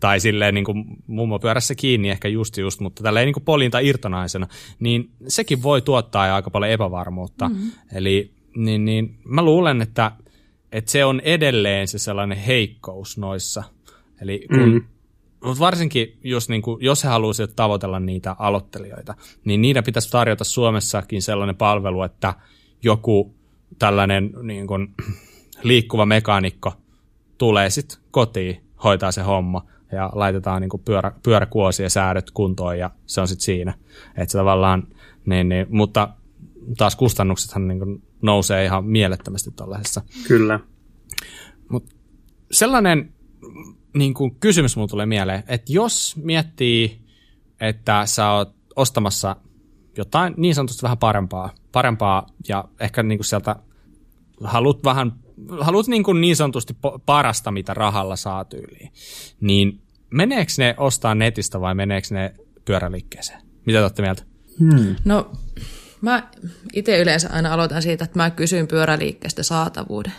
tai silleen niin kuin mummopyörässä kiinni ehkä just just, mutta tälleen niin kuin polinta irtonaisena, niin sekin voi tuottaa aika paljon epävarmuutta. Mm-hmm. Eli niin, niin, mä luulen, että, että se on edelleen se sellainen heikkous noissa. Eli kun, mm-hmm. Mutta varsinkin, jos, niin kuin, jos he haluaisivat tavoitella niitä aloittelijoita, niin niiden pitäisi tarjota Suomessakin sellainen palvelu, että joku tällainen niin kuin, liikkuva mekaanikko tulee sitten kotiin hoitaa se homma ja laitetaan niin kuin pyörä, pyöräkuosi ja säädöt kuntoon ja se on sitten siinä. Että se tavallaan, niin, niin, mutta taas kustannuksethan niin kuin nousee ihan mielettömästi tuollaisessa. Kyllä. Mut sellainen niin kuin kysymys mulle tulee mieleen, että jos miettii, että sä oot ostamassa jotain niin sanotusti vähän parempaa, parempaa ja ehkä niin kuin sieltä haluat vähän haluat niin, kuin niin sanotusti parasta, mitä rahalla saa tyyliin, niin meneekö ne ostaa netistä vai meneekö ne pyöräliikkeeseen? Mitä te olette mieltä? Hmm. No, mä itse yleensä aina aloitan siitä, että mä kysyn pyöräliikkeestä saatavuuden.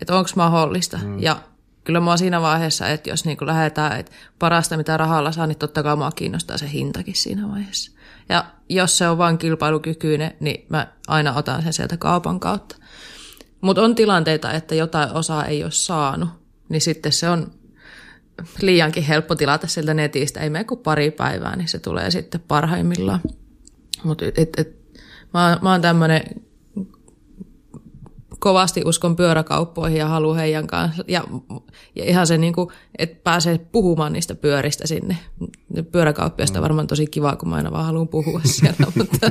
Että onko mahdollista. Hmm. Ja kyllä mä siinä vaiheessa, että jos niin lähdetään, että parasta mitä rahalla saa, niin totta kai mua kiinnostaa se hintakin siinä vaiheessa. Ja jos se on vain kilpailukykyinen, niin mä aina otan sen sieltä kaupan kautta. Mutta on tilanteita, että jotain osaa ei ole saanut, niin sitten se on liiankin helppo tilata sieltä netistä. Ei mene kuin pari päivää, niin se tulee sitten parhaimmillaan. Mutta et, et, mä, mä oon tämmöinen kovasti uskon pyöräkauppoihin ja haluan heidän kanssa. Ja, ja ihan se, niin kuin, että pääsee puhumaan niistä pyöristä sinne. Pyöräkauppiasta on varmaan tosi kiva, kun mä aina vaan haluan puhua siellä. mutta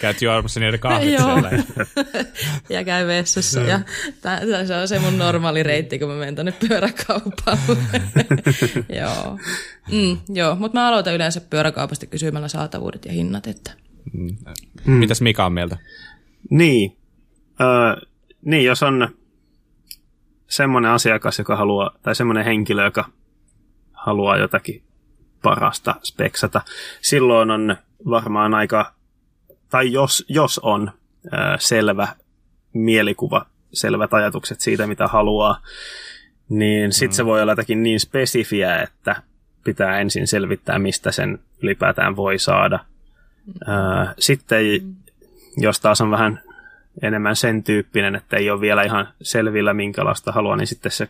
Käyt juomassa niiden kahvit Joo. siellä. ja käy vessassa. Ja tää, se on se mun normaali reitti, kun mä menen tonne pyöräkauppaan. joo, mm, joo. mutta mä aloitan yleensä pyöräkaupasta kysymällä saatavuudet ja hinnat. Että. Mm. Mitäs Mika on mieltä? Niin. Öö, niin, jos on semmoinen asiakas, joka haluaa, tai semmoinen henkilö, joka haluaa jotakin parasta speksata, silloin on varmaan aika, tai jos, jos on öö, selvä mielikuva, selvät ajatukset siitä, mitä haluaa, niin sitten mm. se voi olla jotakin niin spesifiä, että pitää ensin selvittää, mistä sen ylipäätään voi saada. Öö, sitten jos taas on vähän enemmän sen tyyppinen, että ei ole vielä ihan selvillä minkälaista haluaa, niin sitten se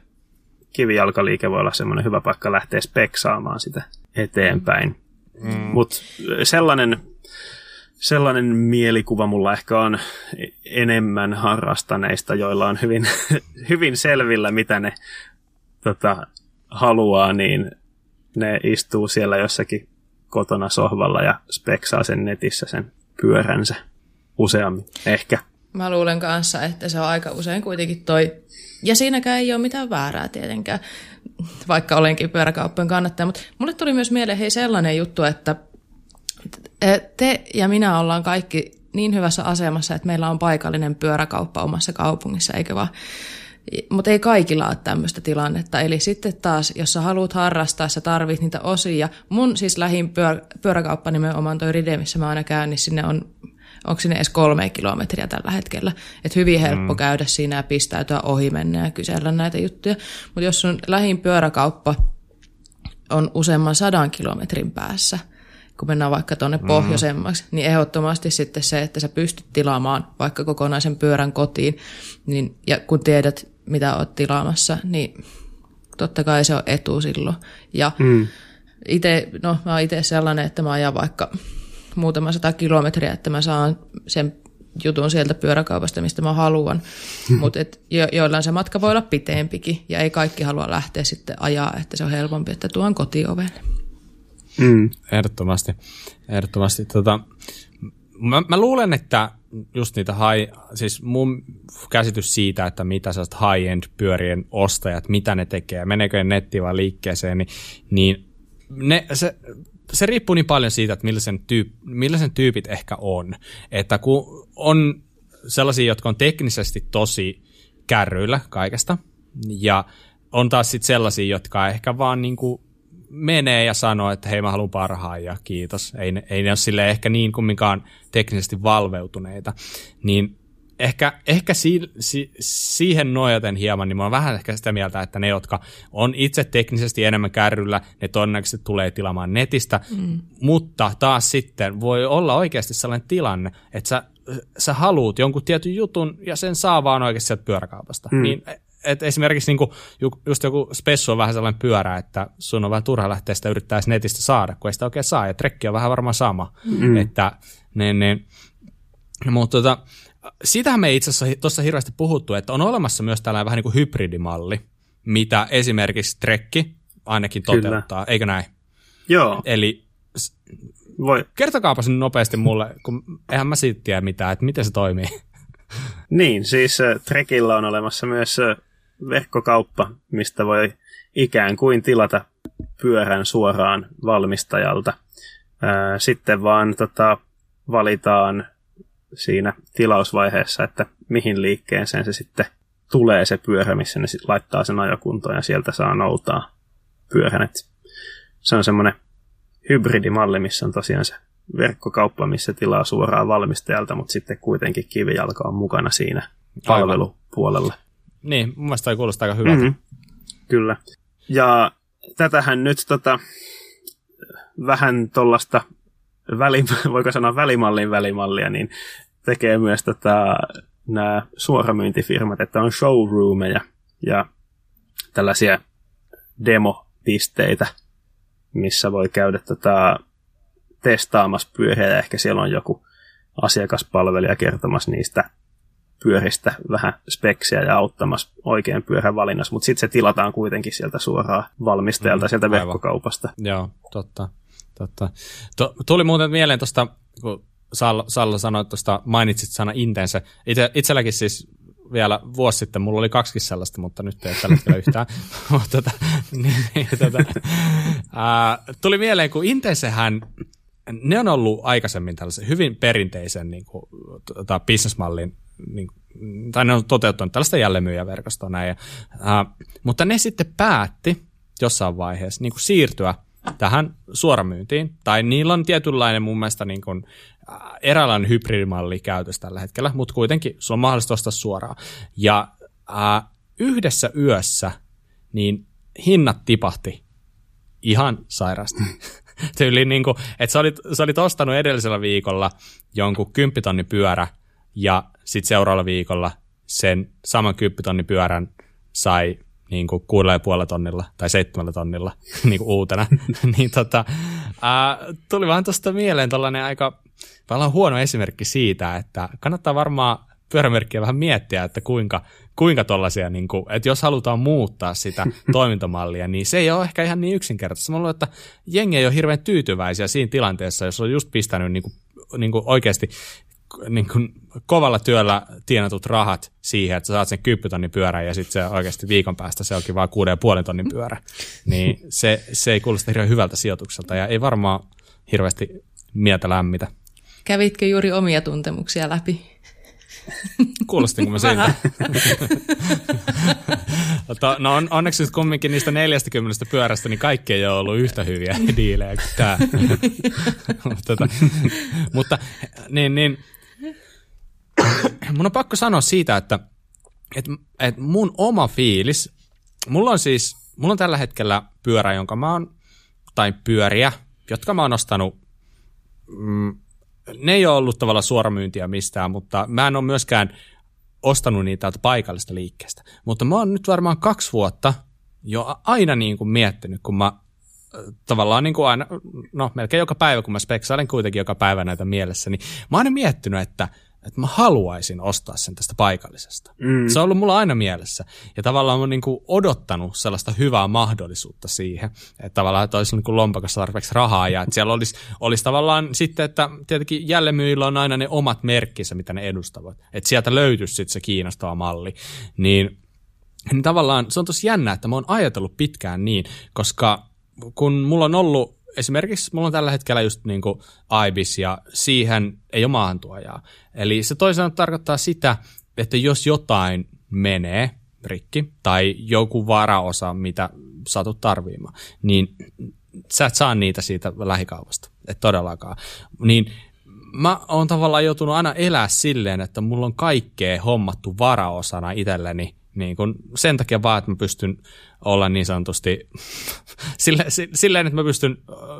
kivijalkaliike voi olla semmoinen hyvä paikka lähteä speksaamaan sitä eteenpäin. Mm. Mutta sellainen, sellainen mielikuva mulla ehkä on enemmän harrastaneista, joilla on hyvin, hyvin selvillä, mitä ne tota, haluaa, niin ne istuu siellä jossakin kotona sohvalla ja speksaa sen netissä sen pyöränsä useammin, ehkä. Mä luulen kanssa, että se on aika usein kuitenkin toi, ja siinäkään ei ole mitään väärää tietenkään, vaikka olenkin pyöräkauppojen kannattaja, mutta mulle tuli myös mieleen hei sellainen juttu, että te ja minä ollaan kaikki niin hyvässä asemassa, että meillä on paikallinen pyöräkauppa omassa kaupungissa, eikö vaan? Mutta ei kaikilla ole tämmöistä tilannetta. Eli sitten taas, jos sä haluat harrastaa, sä tarvit niitä osia. Mun siis lähin pyör, pyöräkauppa nimenomaan toi Ride, missä mä aina käyn, niin sinne on onko sinne edes kolme kilometriä tällä hetkellä. Et hyvin helppo mm. käydä siinä ja pistäytyä ohi mennä ja kysellä näitä juttuja. Mutta jos sun lähin pyöräkauppa on useamman sadan kilometrin päässä, kun mennään vaikka tuonne mm. pohjoisemmaksi, niin ehdottomasti sitten se, että sä pystyt tilaamaan vaikka kokonaisen pyörän kotiin, niin, ja kun tiedät, mitä oot tilaamassa, niin totta kai se on etu silloin. Ja mm. itse, no mä oon itse sellainen, että mä ajan vaikka muutama sata kilometriä, että mä saan sen jutun sieltä pyöräkaupasta, mistä mä haluan. Mutta jo, joillain se matka voi olla pitempikin ja ei kaikki halua lähteä sitten ajaa, että se on helpompi, että tuon kotiovelle. Mm. Ehdottomasti. Ehdottomasti. Tota, mä, mä luulen, että just niitä high, siis mun käsitys siitä, että mitä sellaiset high-end pyörien ostajat, mitä ne tekee, meneekö ne nettiin vai liikkeeseen, niin, niin ne, se, se riippuu niin paljon siitä, että millaisen, tyyp, millaisen tyypit ehkä on. Että kun on sellaisia, jotka on teknisesti tosi kärryillä kaikesta, ja on taas sitten sellaisia, jotka ehkä vaan niin kuin menee ja sanoo, että hei mä haluan parhaan ja kiitos. Ei ne, ei ne ole sille ehkä niin kumminkaan teknisesti valveutuneita. Niin ehkä, ehkä si, si, siihen nojaten hieman, niin mä oon vähän ehkä sitä mieltä, että ne, jotka on itse teknisesti enemmän kärryllä, ne todennäköisesti tulee tilaamaan netistä, mm. mutta taas sitten voi olla oikeasti sellainen tilanne, että sä, sä haluut jonkun tietyn jutun ja sen saa vaan oikeasti sieltä pyöräkaupasta. Mm. Niin et esimerkiksi niinku, just joku spessu on vähän sellainen pyörä, että sun on vähän turha lähteä sitä yrittää netistä saada, kun ei sitä oikein saa, ja trekki on vähän varmaan sama. Mm. Että, ne, ne, mutta tota, sitähän me itse asiassa tuossa hirveästi puhuttu, että on olemassa myös tällainen vähän niin kuin hybridimalli, mitä esimerkiksi Trekki ainakin toteuttaa, Kyllä. eikö näin? Joo. Eli Voi. kertokaapa sen nopeasti mulle, kun eihän mä siitä tiedä mitään, että miten se toimii. Niin, siis Trekillä on olemassa myös verkkokauppa, mistä voi ikään kuin tilata pyörän suoraan valmistajalta. Sitten vaan tota, valitaan siinä tilausvaiheessa, että mihin liikkeeseen se sitten tulee se pyörä, missä ne sitten laittaa sen ajokuntoon ja sieltä saa noutaa pyörän. Et se on semmoinen hybridimalli, missä on tosiaan se verkkokauppa, missä tilaa suoraan valmistajalta, mutta sitten kuitenkin kivijalka on mukana siinä palvelupuolella. Niin, mun mielestä toi kuulostaa aika hyvältä. Mm-hmm. Kyllä. Ja tätähän nyt tota, vähän tuollaista väli, voiko sanoa välimallin välimallia, niin tekee myös tota, nämä suoramyyntifirmat, että on showroomeja ja tällaisia demopisteitä, missä voi käydä tota, testaamassa pyöriä ja ehkä siellä on joku asiakaspalvelija kertomassa niistä pyöristä vähän speksiä ja auttamassa oikein pyörän valinnassa, mutta sitten se tilataan kuitenkin sieltä suoraan valmistajalta, mm, sieltä aivan. verkkokaupasta. Joo, totta. Totta. To, tuli muuten mieleen tuosta, kun Salla, Salla sanoi tuosta, mainitsit sana intense. Itse, itselläkin siis vielä vuosi sitten, mulla oli kaksikin sellaista, mutta nyt ei tällä hetkellä yhtään. tota, niin, niin, tota, ää, tuli mieleen, kun Intensehän, ne on ollut aikaisemmin tällaisen hyvin perinteisen niin kuin, tota, bisnesmallin, niin, tai ne on toteuttanut tällaista jälleenmyyjäverkostoa näin. Ja, ää, mutta ne sitten päätti jossain vaiheessa niin kuin siirtyä tähän suoramyyntiin, tai niillä on tietynlainen mun mielestä niin kuin, eräänlainen hybridimalli käytössä tällä hetkellä, mutta kuitenkin sulla on mahdollista ostaa suoraan. Ja ää, yhdessä yössä niin hinnat tipahti ihan sairaasti. Tyyli niin kuin, että sä olit, sä olit ostanut edellisellä viikolla jonkun kymppitonnin pyörä ja sitten seuraavalla viikolla sen saman kymppitonnin pyörän sai niin kuin kuudella ja puolella tonnilla tai seitsemällä tonnilla niin kuin uutena. niin tota, ää, tuli vaan tuosta mieleen tällainen aika Paljon huono esimerkki siitä, että kannattaa varmaan pyörämerkkiä vähän miettiä, että kuinka, kuinka tollaisia, niin kuin, että jos halutaan muuttaa sitä toimintamallia, niin se ei ole ehkä ihan niin yksinkertaista. Mä luulen, että jengi ei ole hirveän tyytyväisiä siinä tilanteessa, jos on just pistänyt niin kuin, niin kuin oikeasti niin kuin kovalla työllä tienatut rahat siihen, että sä saat sen kymppitonnin pyörän ja sitten se oikeasti viikon päästä se onkin vain kuuden ja puolen tonnin pyörä. Niin se, se ei kuulosta hirveän hyvältä sijoitukselta ja ei varmaan hirveästi mieltä lämmitä. Kävitkö juuri omia tuntemuksia läpi? Kuulostinko mä siltä? no on, onneksi nyt kumminkin niistä 40 pyörästä, niin kaikki ei ole ollut yhtä hyviä diilejä kuin tämä. tota, mutta niin, niin, mun on pakko sanoa siitä, että et, et mun oma fiilis, mulla on siis, mulla on tällä hetkellä pyörä, jonka mä oon, tai pyöriä, jotka mä oon ostanut mm, ne ei ole ollut tavallaan suoramyyntiä mistään, mutta mä en ole myöskään ostanut niitä täältä paikallista liikkeestä. Mutta mä oon nyt varmaan kaksi vuotta jo aina niin kuin miettinyt, kun mä tavallaan niin kuin aina, no melkein joka päivä, kun mä speksailen kuitenkin joka päivä näitä mielessä, niin mä oon aina miettinyt, että – että mä haluaisin ostaa sen tästä paikallisesta. Mm. Se on ollut mulla aina mielessä. Ja tavallaan mä niin kuin odottanut sellaista hyvää mahdollisuutta siihen, että tavallaan että olisi niin kuin lompakossa tarpeeksi rahaa ja että siellä olisi, olisi tavallaan sitten, että tietenkin jälleenmyyjillä on aina ne omat merkkinsä, mitä ne edustavat. Että sieltä löytyisi sitten se kiinnostava malli. Niin, niin tavallaan se on tosi jännä, että mä oon ajatellut pitkään niin, koska kun mulla on ollut esimerkiksi mulla on tällä hetkellä just niin kuin IBIS ja siihen ei ole maahantuojaa. Eli se toisaalta tarkoittaa sitä, että jos jotain menee rikki tai joku varaosa, mitä satut tarviimaan, niin sä et saa niitä siitä lähikaupasta, et todellakaan. Niin mä oon tavallaan joutunut aina elää silleen, että mulla on kaikkea hommattu varaosana itselleni niin kun sen takia vaan, että mä pystyn olla niin sanotusti sille, silleen, että mä pystyn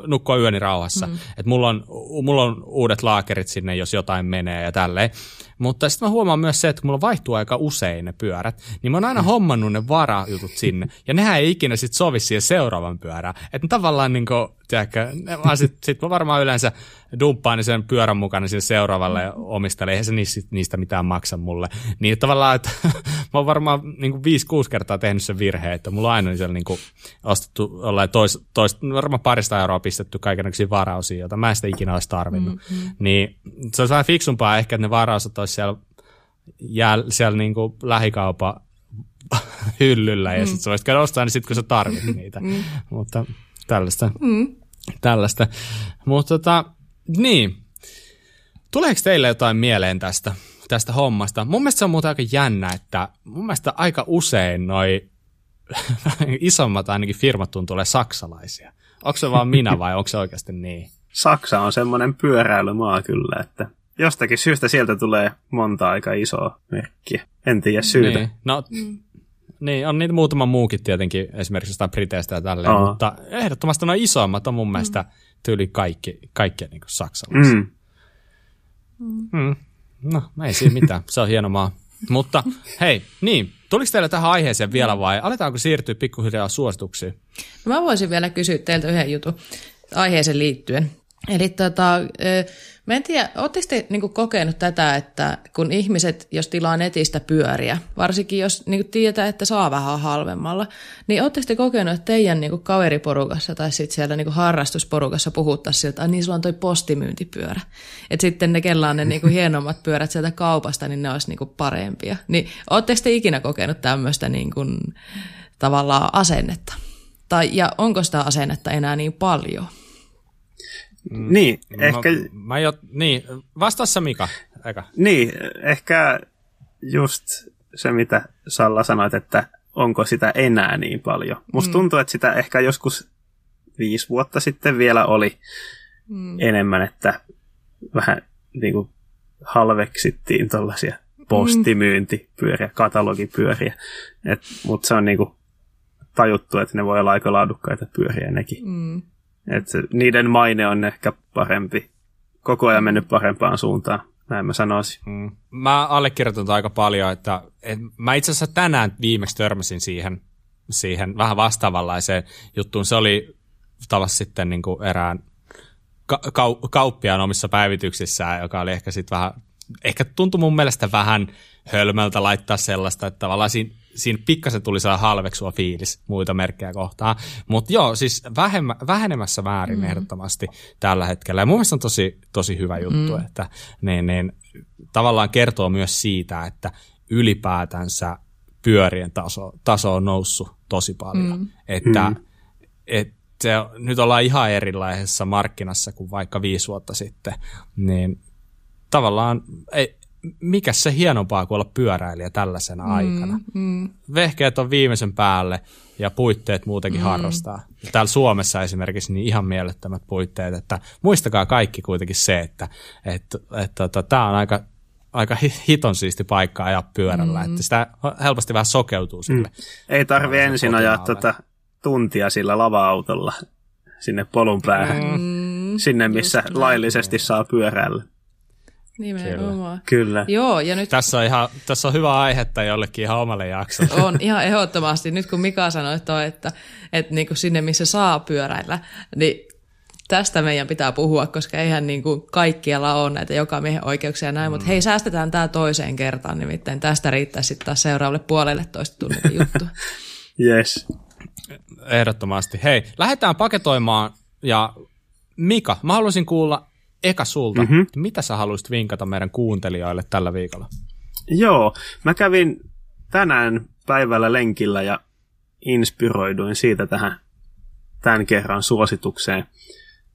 nukkua yöni rauhassa. Mm. Että mulla on, mulla on uudet laakerit sinne, jos jotain menee ja tälleen. Mutta sitten mä huomaan myös se, että kun mulla vaihtuu aika usein ne pyörät, niin mä oon aina hommannut ne varajutut sinne. Ja nehän ei ikinä sitten sovi siihen seuraavan pyörään. Että tavallaan niin kuin, tiedätkö, vaan sit, sit mä varmaan yleensä dumppaan sen pyörän mukana sinne seuraavalle omistajalle. Eihän se niistä mitään maksa mulle. Niin tavallaan, että mä oon varmaan niin kuin 5-6 kertaa tehnyt sen virheen, että mulla on aina siellä niin kuin ostettu tois, tois, varmaan parista euroa pistetty kaikenlaisia varausia, joita mä en sitä ikinä olisi tarvinnut. Mm-hmm. Niin se olisi vähän fiksumpaa ehkä, että ne varausat olisi siellä, jää, siellä niin kuin lähikaupan hyllyllä ja mm. sitten sä voisit käydä ostaa niin sitten, kun sä tarvit niitä. Mm. Mutta tällaista. Mm. tällaista. Mutta tota, niin. Tuleeko teille jotain mieleen tästä, tästä hommasta? Mun mielestä se on muuten aika jännä, että mun mielestä aika usein noi isommat ainakin firmat tuntuu olemaan saksalaisia. Onko se vaan minä vai onko se oikeasti niin? Saksa on semmoinen pyöräilymaa kyllä, että jostakin syystä sieltä tulee monta aika isoa merkkiä. En tiedä syytä. Niin, no, mm. niin, on niitä muutama muukin tietenkin, esimerkiksi jostain Briteistä ja tälleen, Aha. mutta ehdottomasti nuo isommat on mun mielestä mm. tyyli kaikki, kaikki niin kuin saksalaisia. Mm. Mm. No, ei siinä mitään, se on hieno maa. Mutta hei, niin, tuliko teille tähän aiheeseen vielä vai aletaanko siirtyä pikkuhiljaa suosituksiin? No mä voisin vielä kysyä teiltä yhden jutun aiheeseen liittyen. Eli tota, mä en tiedä, ootteko te niin kokenut tätä, että kun ihmiset, jos tilaa netistä pyöriä, varsinkin jos niin tietää, että saa vähän halvemmalla, niin ootteko te kokenut, että teidän niin kaveriporukassa tai sitten siellä niin harrastusporukassa puhuttaisiin siltä, että niin sulla on toi postimyyntipyörä. Että sitten ne, kellä on ne niin hienommat pyörät sieltä kaupasta, niin ne olisi niin parempia. Niin ootteko te ikinä kokenut tämmöistä niin kuin, tavallaan asennetta? Tai, ja onko sitä asennetta enää niin paljon? Mm, niin, mä, ehkä... Mä jo, niin, vastassa Mika. Aika. Niin, ehkä just se, mitä Salla sanoit, että onko sitä enää niin paljon. Musta mm. tuntuu, että sitä ehkä joskus viisi vuotta sitten vielä oli mm. enemmän, että vähän niin kuin halveksittiin tuollaisia postimyyntipyöriä, katalogipyöriä. Mutta se on niin kuin tajuttu, että ne voi olla aika laadukkaita pyöriä nekin. Mm. Et niiden maine on ehkä parempi, koko ajan mennyt parempaan suuntaan, näin mä sanoisin. Mm. Mä allekirjoitan aika paljon, että, että mä itse asiassa tänään viimeksi törmäsin siihen, siihen vähän vastaavanlaiseen juttuun. Se oli tavassa sitten niin kuin erään ka- ka- kauppiaan omissa päivityksissään, joka oli ehkä sitten vähän, ehkä tuntui mun mielestä vähän hölmöltä laittaa sellaista, että tavallaan siinä siinä pikkasen tuli sellainen halveksua fiilis muita merkkejä kohtaan. Mutta joo, siis vähemmä, vähenemässä määrin mm. ehdottomasti tällä hetkellä. Ja mun mielestä on tosi, tosi hyvä juttu, mm. että niin, niin, tavallaan kertoo myös siitä, että ylipäätänsä pyörien taso, taso on noussut tosi paljon. Mm. Että mm. et, se, nyt ollaan ihan erilaisessa markkinassa kuin vaikka viisi vuotta sitten, niin tavallaan ei, mikä se hienompaa kuin olla pyöräilijä tällaisena mm, aikana. Mm. Vehkeet on viimeisen päälle ja puitteet muutenkin mm. harrastaa. Täällä Suomessa esimerkiksi niin ihan mielettömät puitteet, että muistakaa kaikki kuitenkin se, että että, että, että tämä on aika, aika hiton siisti paikka ajaa pyörällä, mm. että sitä helposti vähän sokeutuu sille. Mm. Ei tarvi ensin ajaa tuota tuntia sillä lava-autolla sinne polun päähän, mm. sinne missä laillisesti saa pyöräillä. Nimenomaan. Kyllä. Joo, ja nyt... Tässä on, ihan, tässä on hyvä aihetta jollekin ihan omalle jaksolle. On ihan ehdottomasti. Nyt kun Mika sanoi toi, että, että niin kuin sinne missä saa pyöräillä, niin tästä meidän pitää puhua, koska eihän niin kuin kaikkialla ole näitä joka miehen oikeuksia ja näin, mm. mutta hei, säästetään tämä toiseen kertaan, nimittäin tästä riittää sitten taas seuraavalle puolelle toista tunnin juttu. yes. Ehdottomasti. Hei, lähdetään paketoimaan ja Mika, mä haluaisin kuulla eka sulta, mm-hmm. mitä sä haluaisit vinkata meidän kuuntelijoille tällä viikolla? Joo, mä kävin tänään päivällä lenkillä ja inspiroiduin siitä tähän tämän kerran suositukseen.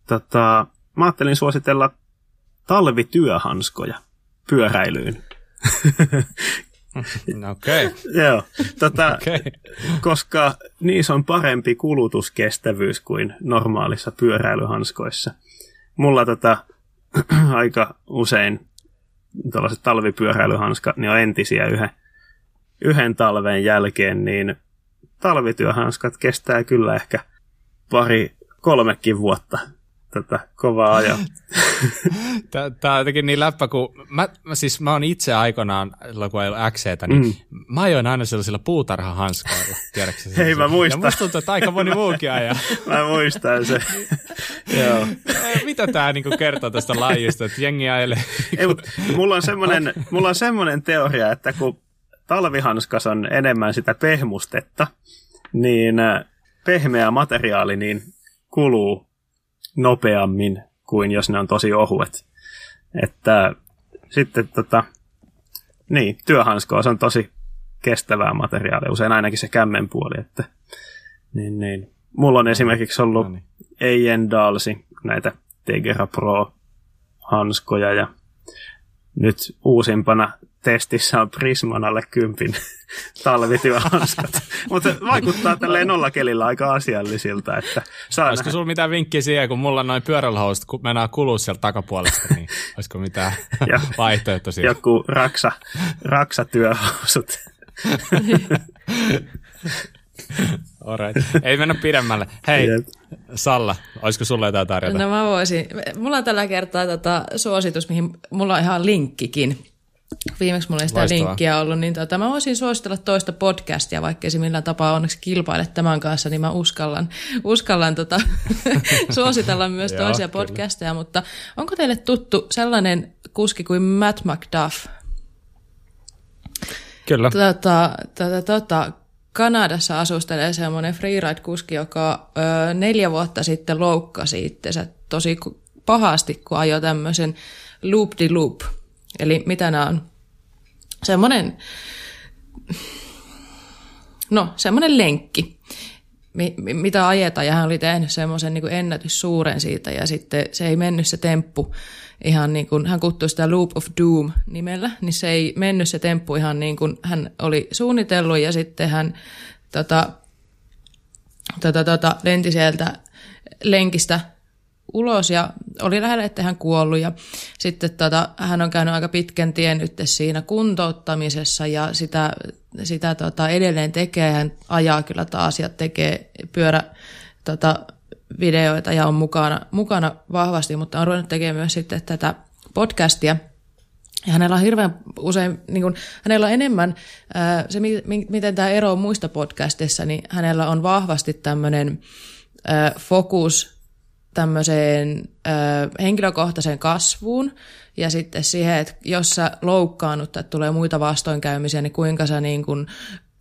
Tota, mä ajattelin suositella talvityöhanskoja pyöräilyyn. Okei. Okay. Joo, tota, okay. koska niissä on parempi kulutuskestävyys kuin normaalissa pyöräilyhanskoissa. Mulla tota, aika usein tällaiset talvipyöräilyhanskat, niin on entisiä yhden, yhden talven jälkeen, niin talvityöhanskat kestää kyllä ehkä pari, kolmekin vuotta tätä kovaa ajan. Tämä on jotenkin niin läppä, kun mä, mä, siis mä oon itse aikanaan, kun ei ollut XCtä, niin mm. mä ajoin aina sellaisilla puutarhahanskoilla, tiedätkö Hei, mä muistan. Ja musta tuntuu, että aika moni muukin ajaa. mä muistan se. Joo. Mitä tämä niinku kertoo tästä lajista, että jengi ajelee? ei, mulla on semmoinen, mulla on semmoinen teoria, että kun talvihanskas on enemmän sitä pehmustetta, niin äh, pehmeä materiaali niin kuluu nopeammin kuin jos ne on tosi ohuet. Että sitten tota, niin, työhanskoa on tosi kestävää materiaalia, usein ainakin se kämmen puoli. Että, niin, niin. Mulla on esimerkiksi ollut no niin. Dalsi, näitä Tegera Pro hanskoja ja nyt uusimpana testissä on Prisman alle kympin talvityöhanskat. Mutta vaikuttaa tälleen nollakelillä aika asiallisilta. Että saa olisiko sulla mitään vinkkiä siihen, kun mulla noin pyöräilyhousut kun mennään kuluu sieltä takapuolesta, niin olisiko mitään vaihtoehtoisia? Joku raksa, raksatyöhousut. Alright. Ei mennä pidemmälle. Hei, yep. Salla, olisiko sulla jotain tarjota? No mä voisin. Mulla on tällä kertaa tota suositus, mihin mulla on ihan linkkikin. Viimeksi mulla ei sitä Loistavaa. linkkiä ollut, niin tota, mä voisin suositella toista podcastia, vaikka se millään tapaa onneksi kilpaile tämän kanssa, niin mä uskallan, uskallan tota, suositella myös Joo, toisia kyllä. podcasteja, mutta onko teille tuttu sellainen kuski kuin Matt McDuff? Kyllä. Tota, tota, tota, Kanadassa asustelee semmoinen freeride-kuski, joka ö, neljä vuotta sitten loukkasi itsensä tosi pahasti, kun ajoi tämmöisen loop de loop. Eli mitä nämä on? Semmoinen, no semmoinen lenkki, mi- mi- mitä ajetaan, ja hän oli tehnyt semmoisen niin ennätys suuren siitä, ja sitten se ei mennyt se temppu ihan niin kuin, hän kutsui sitä Loop of Doom nimellä, niin se ei mennyt se temppu ihan niin kuin hän oli suunnitellut, ja sitten hän tota, tota, tota, lenti sieltä lenkistä ulos ja oli lähellä, että hän kuollut. Ja sitten tota, hän on käynyt aika pitkän tien nyt siinä kuntouttamisessa ja sitä, sitä tota, edelleen tekee. Hän ajaa kyllä taas ja tekee pyörä tota, videoita ja on mukana, mukana vahvasti, mutta on ruvennut tekemään myös sitten tätä podcastia. Ja hänellä on hirveän usein, niin kuin, hänellä on enemmän, ää, se mi- mi- miten tämä eroaa muista podcastissa, niin hänellä on vahvasti tämmöinen fokus tämmöiseen ää, henkilökohtaiseen kasvuun ja sitten siihen, että jos sä loukkaannut tai tulee muita vastoinkäymisiä, niin kuinka sä niin kun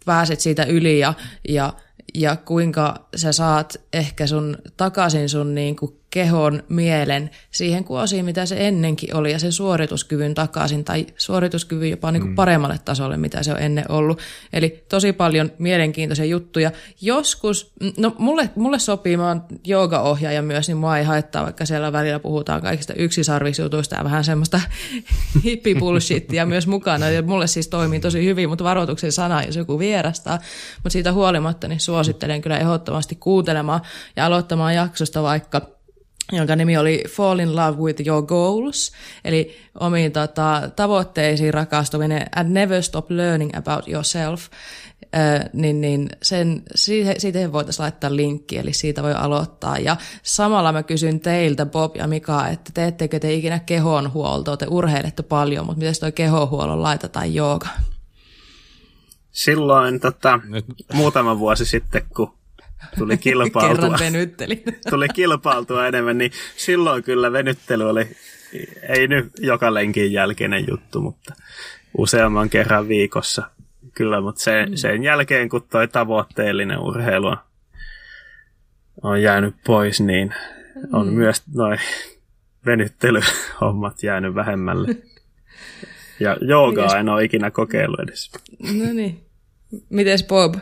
pääset siitä yli ja, ja, ja kuinka sä saat ehkä sun takaisin sun niin kuin kehon, mielen siihen kuosiin, mitä se ennenkin oli, ja sen suorituskyvyn takaisin, tai suorituskyvyn jopa niin kuin paremmalle tasolle, mitä se on ennen ollut. Eli tosi paljon mielenkiintoisia juttuja. Joskus, no mulle, mulle sopii, mä oon joogaohjaaja myös, niin mua ei haittaa, vaikka siellä välillä puhutaan kaikista yksisarvisjutuista ja vähän semmoista hippibullshittia myös mukana. Ja mulle siis toimii tosi hyvin, mutta varoituksen sana, jos joku vierastaa. Mutta siitä huolimatta, niin suosittelen kyllä ehdottomasti kuuntelemaan ja aloittamaan jaksosta vaikka jonka nimi oli Fall in Love with Your Goals, eli omiin tota, tavoitteisiin rakastuminen and never stop learning about yourself, äh, niin, niin sen, siihen, siihen voitaisiin laittaa linkki, eli siitä voi aloittaa. Ja samalla mä kysyn teiltä, Bob ja Mika, että teettekö te ikinä kehonhuoltoa, te urheilette paljon, mutta miten toi kehonhuollon laitetaan jooga? Silloin tota, Nyt, muutama vuosi sitten, kun tuli kilpailtua, Kerran venyttelin. tuli kilpailtua enemmän, niin silloin kyllä venyttely oli, ei nyt joka lenkin jälkeinen juttu, mutta useamman kerran viikossa. Kyllä, mutta sen, sen jälkeen, kun toi tavoitteellinen urheilu on, on jäänyt pois, niin on mm. myös noin venyttelyhommat jäänyt vähemmälle. Ja joogaa en ole ikinä kokeillut edes. no niin. Mites Bob?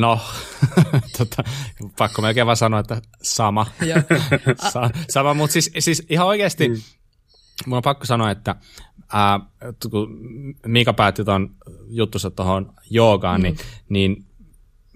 No, tota, pakko melkein vaan sanoa, että sama. Sa- sama, mutta siis, siis ihan oikeasti, mm. mun on pakko sanoa, että ää, kun Mika päätti tuon juttusa tuohon joogaan, mm. niin, niin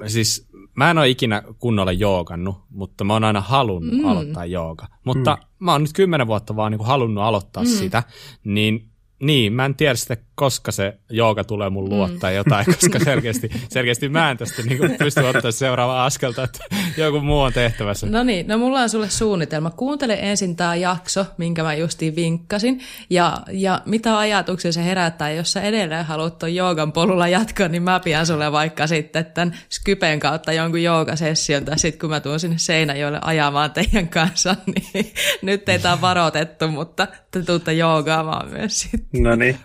siis mä en ole ikinä kunnolla joogannut, mutta mä oon aina halunnut mm. aloittaa jooga. Mutta mm. mä oon nyt kymmenen vuotta vaan niin halunnut aloittaa mm. sitä, niin niin, mä en tiedä sitten, koska se jooga tulee mun luo tai jotain, koska selkeästi, selkeästi mä en tästä niin pysty ottaa seuraavaa askelta, että joku muu on tehtävässä. No niin, no mulla on sulle suunnitelma. Kuuntele ensin tämä jakso, minkä mä justiin vinkkasin, ja, ja mitä ajatuksia se herättää. Jos sä edelleen haluat tuon joogan polulla jatkaa, niin mä pian sulle vaikka sitten tämän Skypen kautta jonkun joogasession, tai sitten kun mä tuun sinne Seinäjoelle ajamaan teidän kanssa, niin nyt teitä on varoitettu, mutta te tuutte joogaamaan myös sitten. No niin.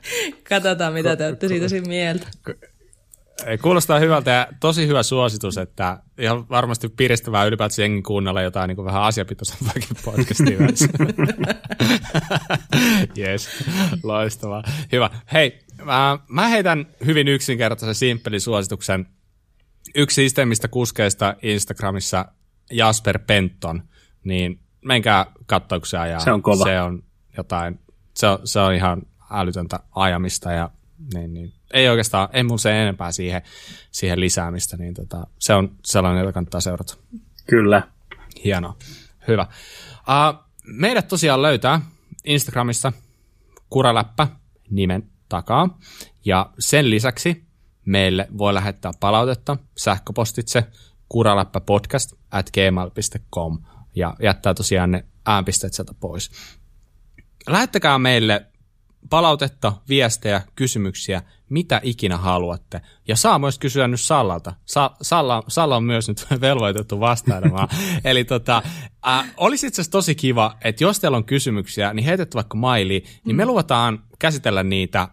Katsotaan, mitä te olette siitä siinä mieltä. Ei, Kuulostaa hyvältä ja tosi hyvä suositus, että ihan varmasti piristävää ylipäätään jengi kuunnella jotain niin kuin vähän asiapitoisempaakin podcastia yes, loistavaa. Hyvä. Hei, mä, mä heitän hyvin yksinkertaisen simppelin suosituksen. Yksi sistemistä kuskeista Instagramissa Jasper Penton, niin menkää se ajaa. Se on kova. Se on jotain, se on, se on ihan älytöntä ajamista ja niin, niin. ei oikeastaan, ei mun se enempää siihen, siihen lisäämistä, niin tota, se on sellainen, jota kannattaa seurata. Kyllä. Hienoa. Hyvä. Uh, meidät tosiaan löytää Instagramissa kuraläppä nimen takaa. Ja sen lisäksi meille voi lähettää palautetta sähköpostitse kuraläppäpodcast at gmail.com ja jättää tosiaan ne äänpisteet sieltä pois. Lähettäkää meille palautetta, viestejä, kysymyksiä, mitä ikinä haluatte. Ja saa myös kysyä nyt Sallalta. Sa- Salla, Salla on myös nyt velvoitettu vastailemaan. Eli tota, äh, olisi itse asiassa tosi kiva, että jos teillä on kysymyksiä, niin heität vaikka mailiin, niin me luvataan käsitellä niitä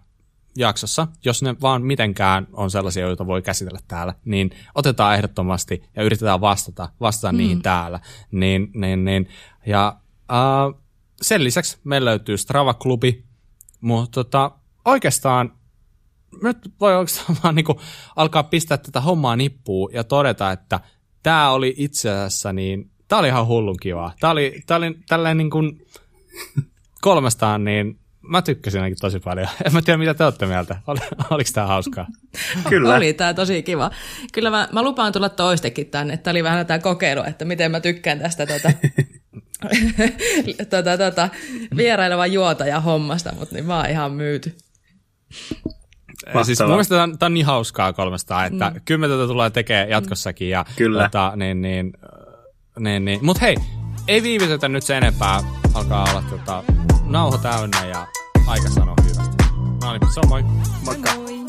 jaksossa, jos ne vaan mitenkään on sellaisia, joita voi käsitellä täällä, niin otetaan ehdottomasti ja yritetään vastata, vastata mm. niihin täällä. Niin, niin, niin. Ja äh, sen lisäksi meillä löytyy Strava-klubi, mutta tota, oikeastaan nyt voi oikeastaan vaan niin alkaa pistää tätä hommaa nippuun ja todeta, että tämä oli itse asiassa niin, tämä oli ihan hullun kivaa. Tämä oli, tää oli tälleen niin kuin kolmestaan, niin mä tykkäsin ainakin tosi paljon. En mä tiedä, mitä te olette mieltä. Ol, oliko tämä hauskaa? Kyllä. Oli tämä tosi kiva. Kyllä mä, mä lupaan tulla toistekin tänne. Tämä oli vähän tämä kokeilu, että miten mä tykkään tästä tota, tota, tota, vierailevan juotaja hommasta, mutta niin mä oon ihan myyty. Ja siis mun mielestä tämä on, tämä on niin hauskaa kolmesta, että mm. kyllä tätä tulee tekemään jatkossakin. Ja, Kyllä. Tota, niin, niin, niin, niin. Mutta hei, ei viivytetä nyt sen enempää. Alkaa olla tota, nauho täynnä ja aika sanoa hyvä. No niin, se on moi. Moikka. Moi moi.